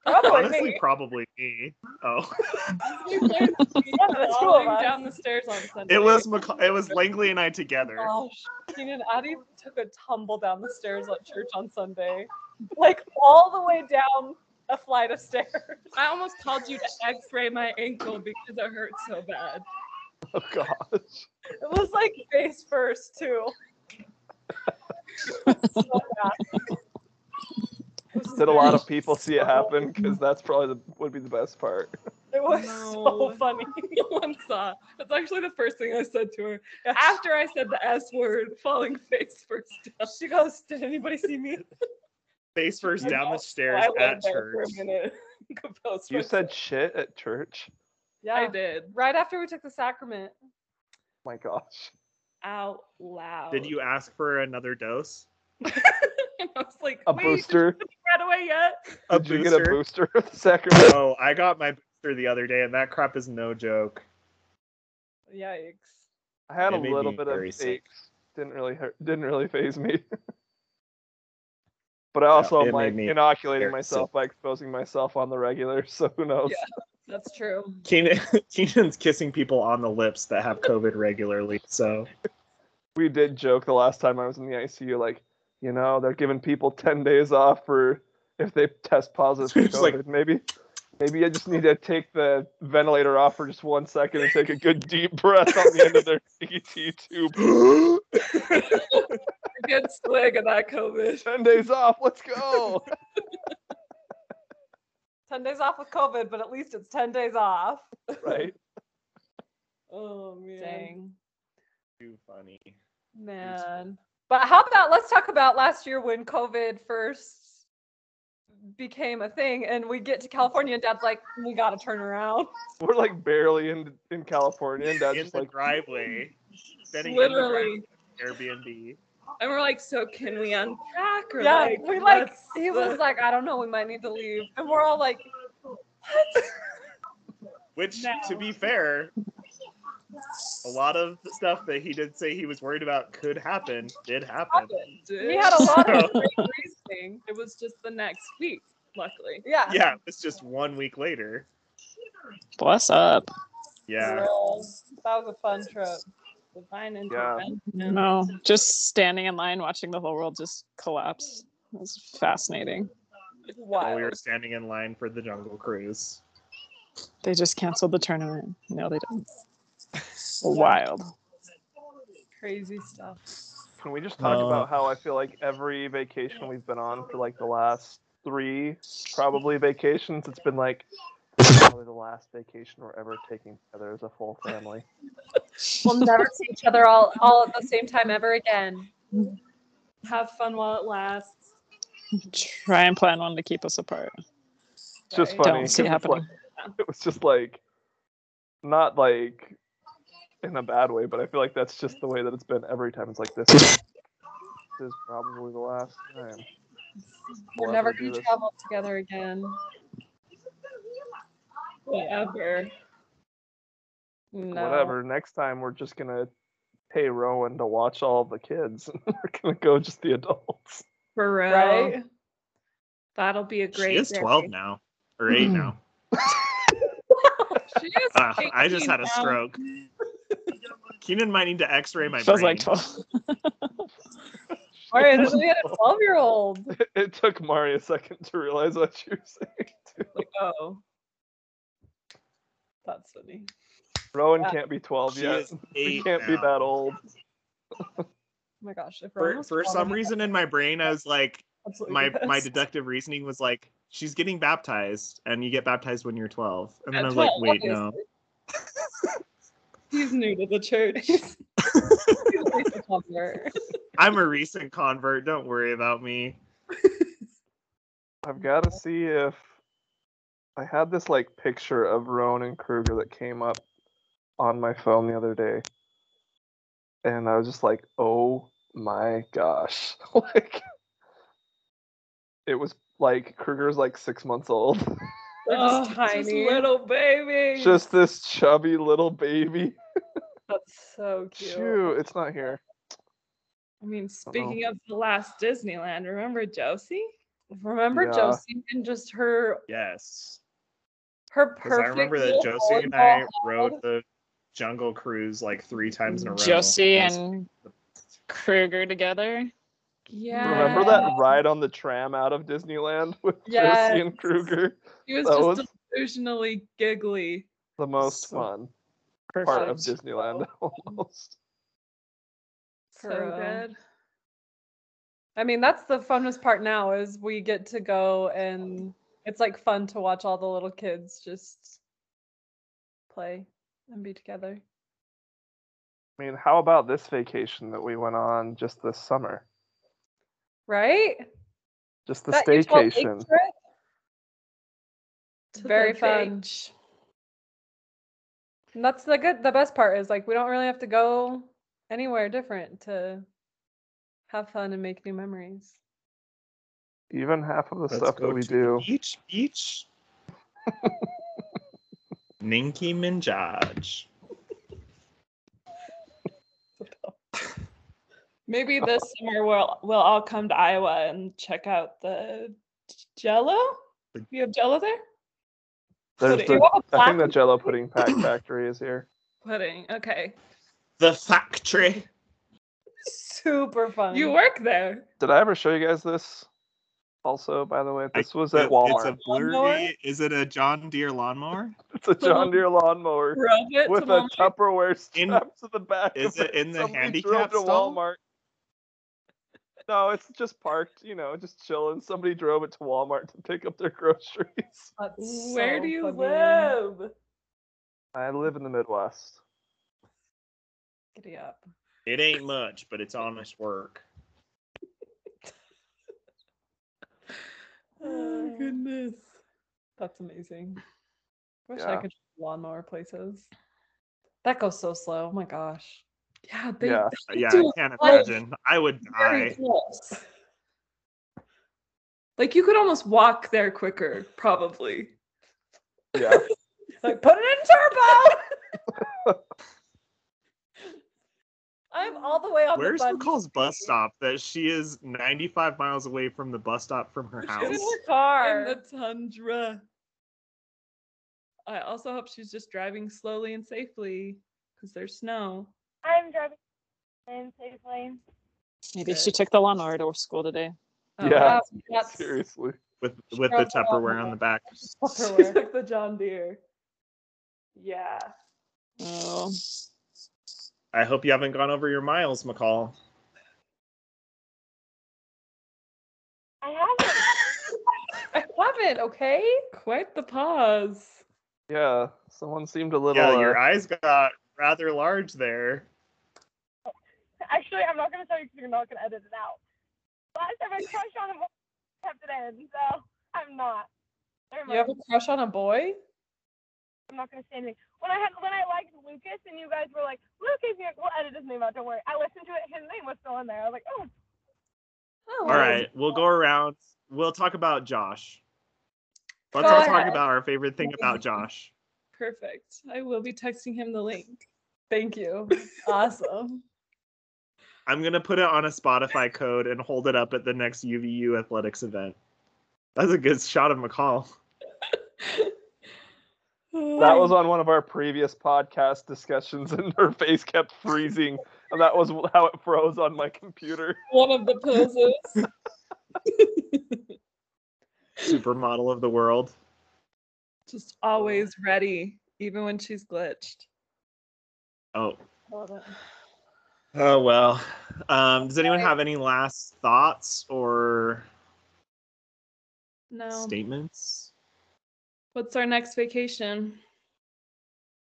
Probably Honestly, me. probably me. Oh, (laughs) you learned me One of the two of falling us. down the stairs on Sunday. it was Maca- it was Langley and I together. Gosh, Keenan Addie took a tumble down the stairs at church on Sunday, like all the way down a flight of stairs. I almost called you to X-ray my ankle because it hurt so bad. Oh gosh. It was like face first too. (laughs) so bad. It was (laughs) Did a lot of very- people see it happen? Because that's probably the, would be the best part. (laughs) It was so funny. (laughs) No one saw. That's actually the first thing I said to her after I said the S word, falling face first down. She goes, "Did anybody see me?" Face first down the stairs I at went there for church. a minute. You said shit at church? yeah. I did Right after we took the sacrament. My gosh. out loud. Did you ask for another dose? (laughs) and I was like, A wait, booster? right away yet? A Did you get a booster? booster of the sacrament? Oh, I got my booster the other day, and that crap is no joke. Yikes. I had It a little bit of very sick. aches. Didn't really hurt. Didn't really phase me. (laughs) but I also it am like inoculating very myself by exposing myself on the regular. (laughs) So who knows? Yeah. That's true. Keenan, Keenan's kissing people on the lips that have COVID regularly. So We did joke the last time I was in the ICU, like, you know, they're giving people ten days off for if they test positive for (laughs) It's like- COVID. maybe, maybe I just need to take the ventilator off for just one second and take a good deep breath on the end of their (laughs) ET tube. (laughs) Good swig of that COVID. ten days off. Let's go. 10 days off with COVID, but at least it's 10 days off. right. Oh, man. Dang. too funny. Man. But how about let's talk about last year when COVID first became a thing and we get to California and dad's like, we gotta turn around. (laughs) We're like barely in in California, and Dad's in just the like, driveway, standing the Literally. driveway Airbnb. And we're like, so can we unpack? Or Yeah, like, we like what's he was like, I don't know, we might need to leave. And we're all like, Which, No. to be fair, a lot of the stuff that he did say he was worried about could happen did happen. he had a lot of (laughs) So- great reasoning. It was just the next week, luckily. Yeah. Yeah, it was just one week later. Bless up. Yeah. So, that was a fun trip. Divine Yeah. No, just standing in line watching the whole world just collapse. It was fascinating. While we were standing in line for the Jungle Cruise. They just canceled the tournament. No, they didn't. Wild. Crazy stuff. Can we just talk Uh, about how I feel like every vacation we've been on for like the last three, probably vacations, it's been like probably the last vacation we're ever taking together as a full family. We'll never see each other all all at the same time ever again. Have fun while it lasts. Try and plan one to keep us apart. It's just funny. Don't see it 'cause (laughs) it's happening. like- it was just like not like in a bad way, but I feel like that's just the way that it's been every time. It's like this. is- This is probably the last time. We're we'll never ever gonna this. travel together again. Whatever. No. Whatever. Next time we're just gonna pay Rowan to watch all the kids. and (laughs) we're gonna go just the adults. For real. Right? That'll be a great She is day. 12 now. Or 8 (laughs) now. She is Ah, I just 18 had a now. stroke. (laughs) Keenan might need to x ray my Feels brain. like 12. All right, so we had a (laughs) 12 year old. it took Mari a second to realize what you were saying. Too. Like, oh. That's funny. Rowan Yeah. can't be 12 She yet. is (laughs) He can't be that old. Oh my gosh. If For, for some I'd reason in my brain, I was like, absolutely my be my deductive reasoning was like, she's getting baptized, and you get baptized when you're 12. And then At I was like, 12, wait, no. He's new to the church. He's a recent convert. I'm a recent convert. Don't worry about me. I've got to see if I had this like picture of Rowan and Kruger that came up on my phone the other day, and I was just like, "Oh my gosh!" (laughs) like it was like Kruger's like six months old, (laughs) They're Oh, just just tiny. little baby. just this chubby little baby. (laughs) That's so cute. Shoo, it's not here. I mean, speaking of the last Disneyland, remember Josie? Remember Yeah. Josie and just her Yes. her Because perfect. I remember that Josie and I rode the Jungle Cruise like three times in a row. Josie and Kruger together. Yeah. Remember that ride on the tram out of Disneyland (laughs) with Josie and Kruger? He was That just was- delusionally giggly. The most So fun part of Disneyland, (laughs) almost. So good. I mean, that's the funnest part now is we get to go and it's like fun to watch all the little kids just play and be together. I mean, how about this vacation that we went on just this summer? Right? Just the That staycation. trip? To the Very fun. beach. And that's the good the best part is like we don't really have to go anywhere different to have fun and make new memories. Even half of the Let's stuff go that we to do. Beach, beach. (laughs) Ninky Minaj. Maybe this summer we'll we'll all come to Iowa and check out the Jello. The- You have Jello there? There's Pudding. the, I think the Jello Pudding Pack Factory is here. (coughs) Pudding. Okay. The factory. Super fun. You work there. Did I ever show you guys this? Also, by the way, I- this was It- at Walmart. It's a Blu-ray. Is it a John Deere lawnmower? (laughs) It's a John Deere lawnmower Drove it with a Walmart. Tupperware In- strapped to the back. is of it in the Somebody handicap stall? Walmart. No, it's just parked. You know, just chilling. Somebody drove it to Walmart to pick up their (laughs) groceries. That's Where so do you funny. live? I live in the Midwest. Giddy up. It ain't much, but it's honest work. (laughs) Oh, (sighs) goodness. That's amazing. Wish I Yeah. could lawnmower places. That goes so slow. Oh my gosh. Yeah, they Yeah. they Yeah, I can't like, imagine. I would die. close. Like you could almost walk there quicker, probably. Yeah. (laughs) Like put it in turbo. (laughs) I'm all the way on Where's the button. McCall's bus stop that she is 95 miles away from the bus stop from her house? in the car. In the tundra. I also hope she's just driving slowly and safely because there's snow. I'm driving in safely. Maybe she took the lawnmower to school today. Oh, Yeah. That's- that's with Seriously. with the the Tupperware on the back. She's (laughs) Tupperware. like the John Deere. Yeah. Oh, I hope you haven't gone over your miles, McCall. I haven't. (laughs) I haven't, okay? Quite the pause. Yeah. Someone seemed a little. Yeah, uh, your eyes got rather large there. Actually, I'm not gonna tell you because you're not gonna edit it out. Last time I crushed on him, I kept it in, so I'm not. You have a crush on a boy? I'm not gonna say anything. When I had when I liked Lucas and you guys were like, Lucas, you're we'll edit his name out. Don't worry. I listened to it. His name was still in there. I was like, oh, Oh, All right, we'll go around. We'll talk about Josh. Let's Go all talk ahead. about our favorite thing about (laughs) Josh. Perfect. I will be texting him the link. Thank you. Awesome. I'm gonna put it on a Spotify code and hold it up at the next UVU athletics event. That's a good shot of McCall. That was on one of our previous podcast discussions, (laughs) and her face kept freezing, and that was how it froze on my computer. one of the poses. (laughs) Supermodel of the world. Just always ready, even when she's glitched. Oh, Love it. Oh well. Um, does anyone have any last thoughts or No. statements? What's our next vacation?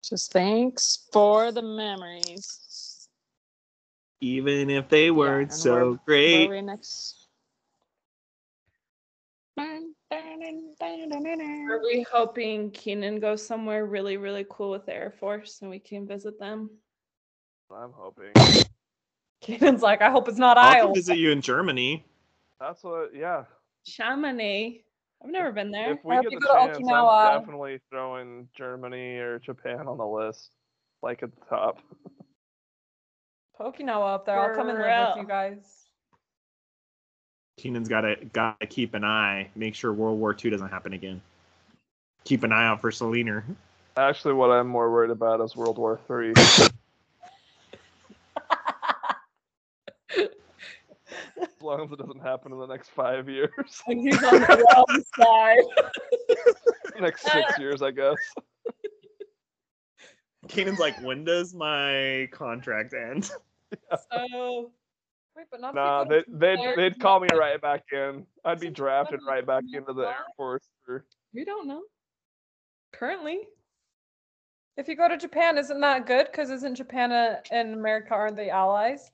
just thanks for the memories. Even if they weren't and so where- Where great. are we next? Are we hoping Keenan goes somewhere really, really cool with the Air Force and we can visit them? I'm hoping. Keenan's like, I hope it's not I'll Iowa. come visit you in Germany. That's what. Yeah. Chamonix. I've never been there. If we Or if get the go to chance, Okinawa. I'm definitely throwing Germany or Japan on the list, like at the top. Put Okinawa up there. I'll come and live with you guys. Keenan's gotta gotta keep an eye, make sure World War II doesn't happen again. Keep an eye out for Selena. Actually, what I'm more worried about is World War Three. (laughs) long as it doesn't happen in the next five years, And he's on the wrong (laughs) side. next six (laughs) years, I guess. Keenan's like, when does my contract end? So Wait, but not Nah, they, they'd they'd call me right back in. I'd be drafted right back into the Air? Force. For, we don't know. Currently. If you go to Japan, isn't that good? Because isn't Japan a, and America aren't they allies?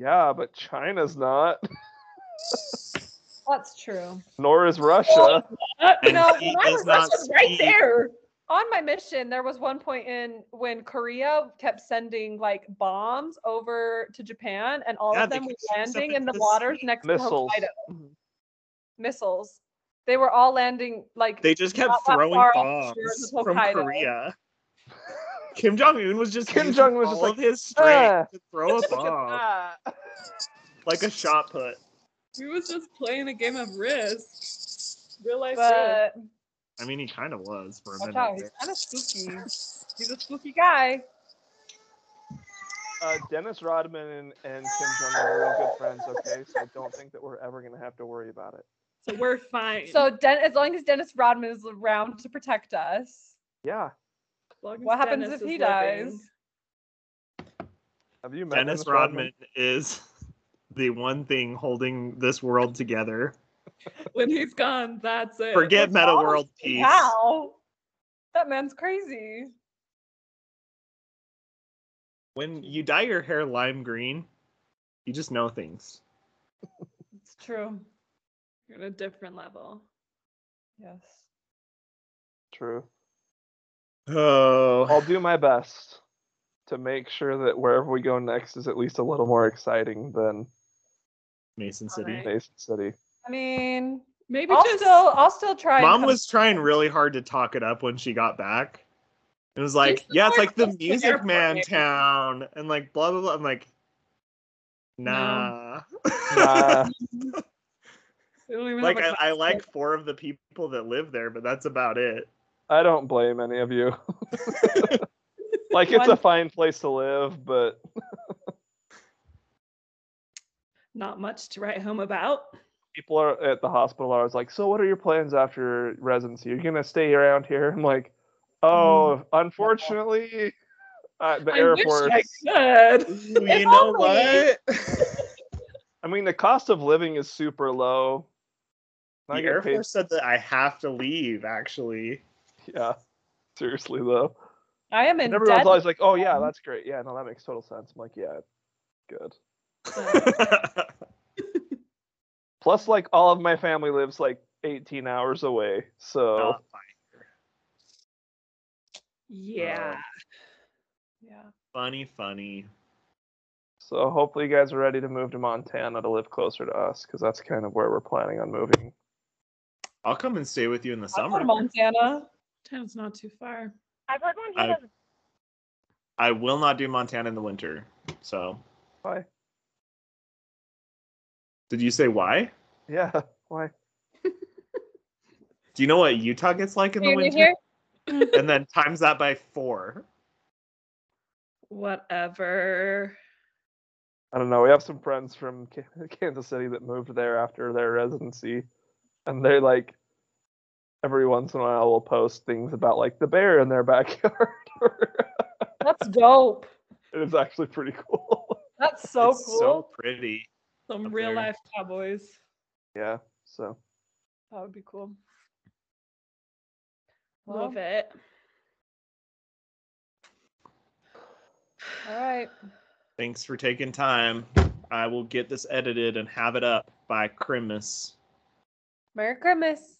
Yeah, but China's not. (laughs) That's true. Nor is Russia. Uh, And No, he when I does was not Russia's right speak- there. On my mission, there was one point in when Korea kept sending like bombs over to Japan, and all Yeah, of they them were kept shooting stuff landing in into the the waters sea. next Missiles. to Hokkaido. Missiles. They were all landing like They just kept Not that throwing far off the bombs shores of from Hokkaido. Korea. (laughs) Kim Jong Un was just Kim Jong-un was just all like, of his strength "Ah." to throw a Look at bomb like a shot put. He was just playing a game of Risk. Real life Risk. but I mean, he kind of was for a watch minute. out, he's kind of spooky. He's a spooky guy. Uh, Dennis Rodman and, and Kim Jong Un are real good friends. Okay, so I don't think that we're ever gonna have to worry about it. So we're fine. So Den- as long as Dennis Rodman is around to protect us, Yeah. As long as what happens Dennis if he dies? Have you met Dennis Rodman is the one thing holding this world together. When he's gone, that's it. Forget What's Metta World with? Peace. How? That man's crazy. When you dye your hair lime green, you just know things. It's true. You're at a different level. Yes. True. Oh, I'll do my best to make sure that wherever we go next is at least a little more exciting than Mason City. Alright. Mason City. I mean, Maybe I'll just still, I'll still try. and Mom was trying really hard to talk it up when she got back. It was like, yeah, it's like the Music airport, Man maybe. town, and like blah blah blah. I'm like, nah. Nah. they don't even like I, I, a I like four of the people that live there, but that's about it. I don't blame any of you. (laughs) like it's a fine place to live, but not much to write home about. people are at the hospital are always like, "So what are your plans after residency? Are you gonna stay around here?" I'm like, "Oh, unfortunately, uh, the I Air wish Force. I could. (laughs) Ooh, (laughs) If you know only. what? I mean, the cost of living is super low. I the get Air paid- Force said that I have to leave. Actually, (laughs) Yeah, seriously though. I am in And everyone's debt. always like, "Oh yeah, that's great. Yeah, no, that makes total sense." I'm like, "Yeah, good." (laughs) Plus, like all of my family lives like 18 hours away, so oh, Not fine. Yeah. Oh. yeah. funny, funny. so hopefully you guys are ready to move to Montana to live closer to us because that's kind of where we're planning on moving. I'll come and stay with you in the I'll go summer. to Montana. Town's not too far. I've heard I- Montana's I will not do Montana in the winter. So, Why? did you say why? Yeah, (laughs) why? Do you know what Utah gets like in the winter? And then times that by four. Whatever. I don't know. We have some friends from Ka- Kansas City that moved there after their residency, and they're like, every once in a while, I will post things about like the bear in their (laughs) backyard. That's dope. it is actually pretty cool. (laughs) That's so It's cool. so pretty. Some real there. life cowboys. yeah. So That would be cool. Love Well, it. All right. Thanks for taking time. I will get this edited and have it up by Christmas. Merry Christmas.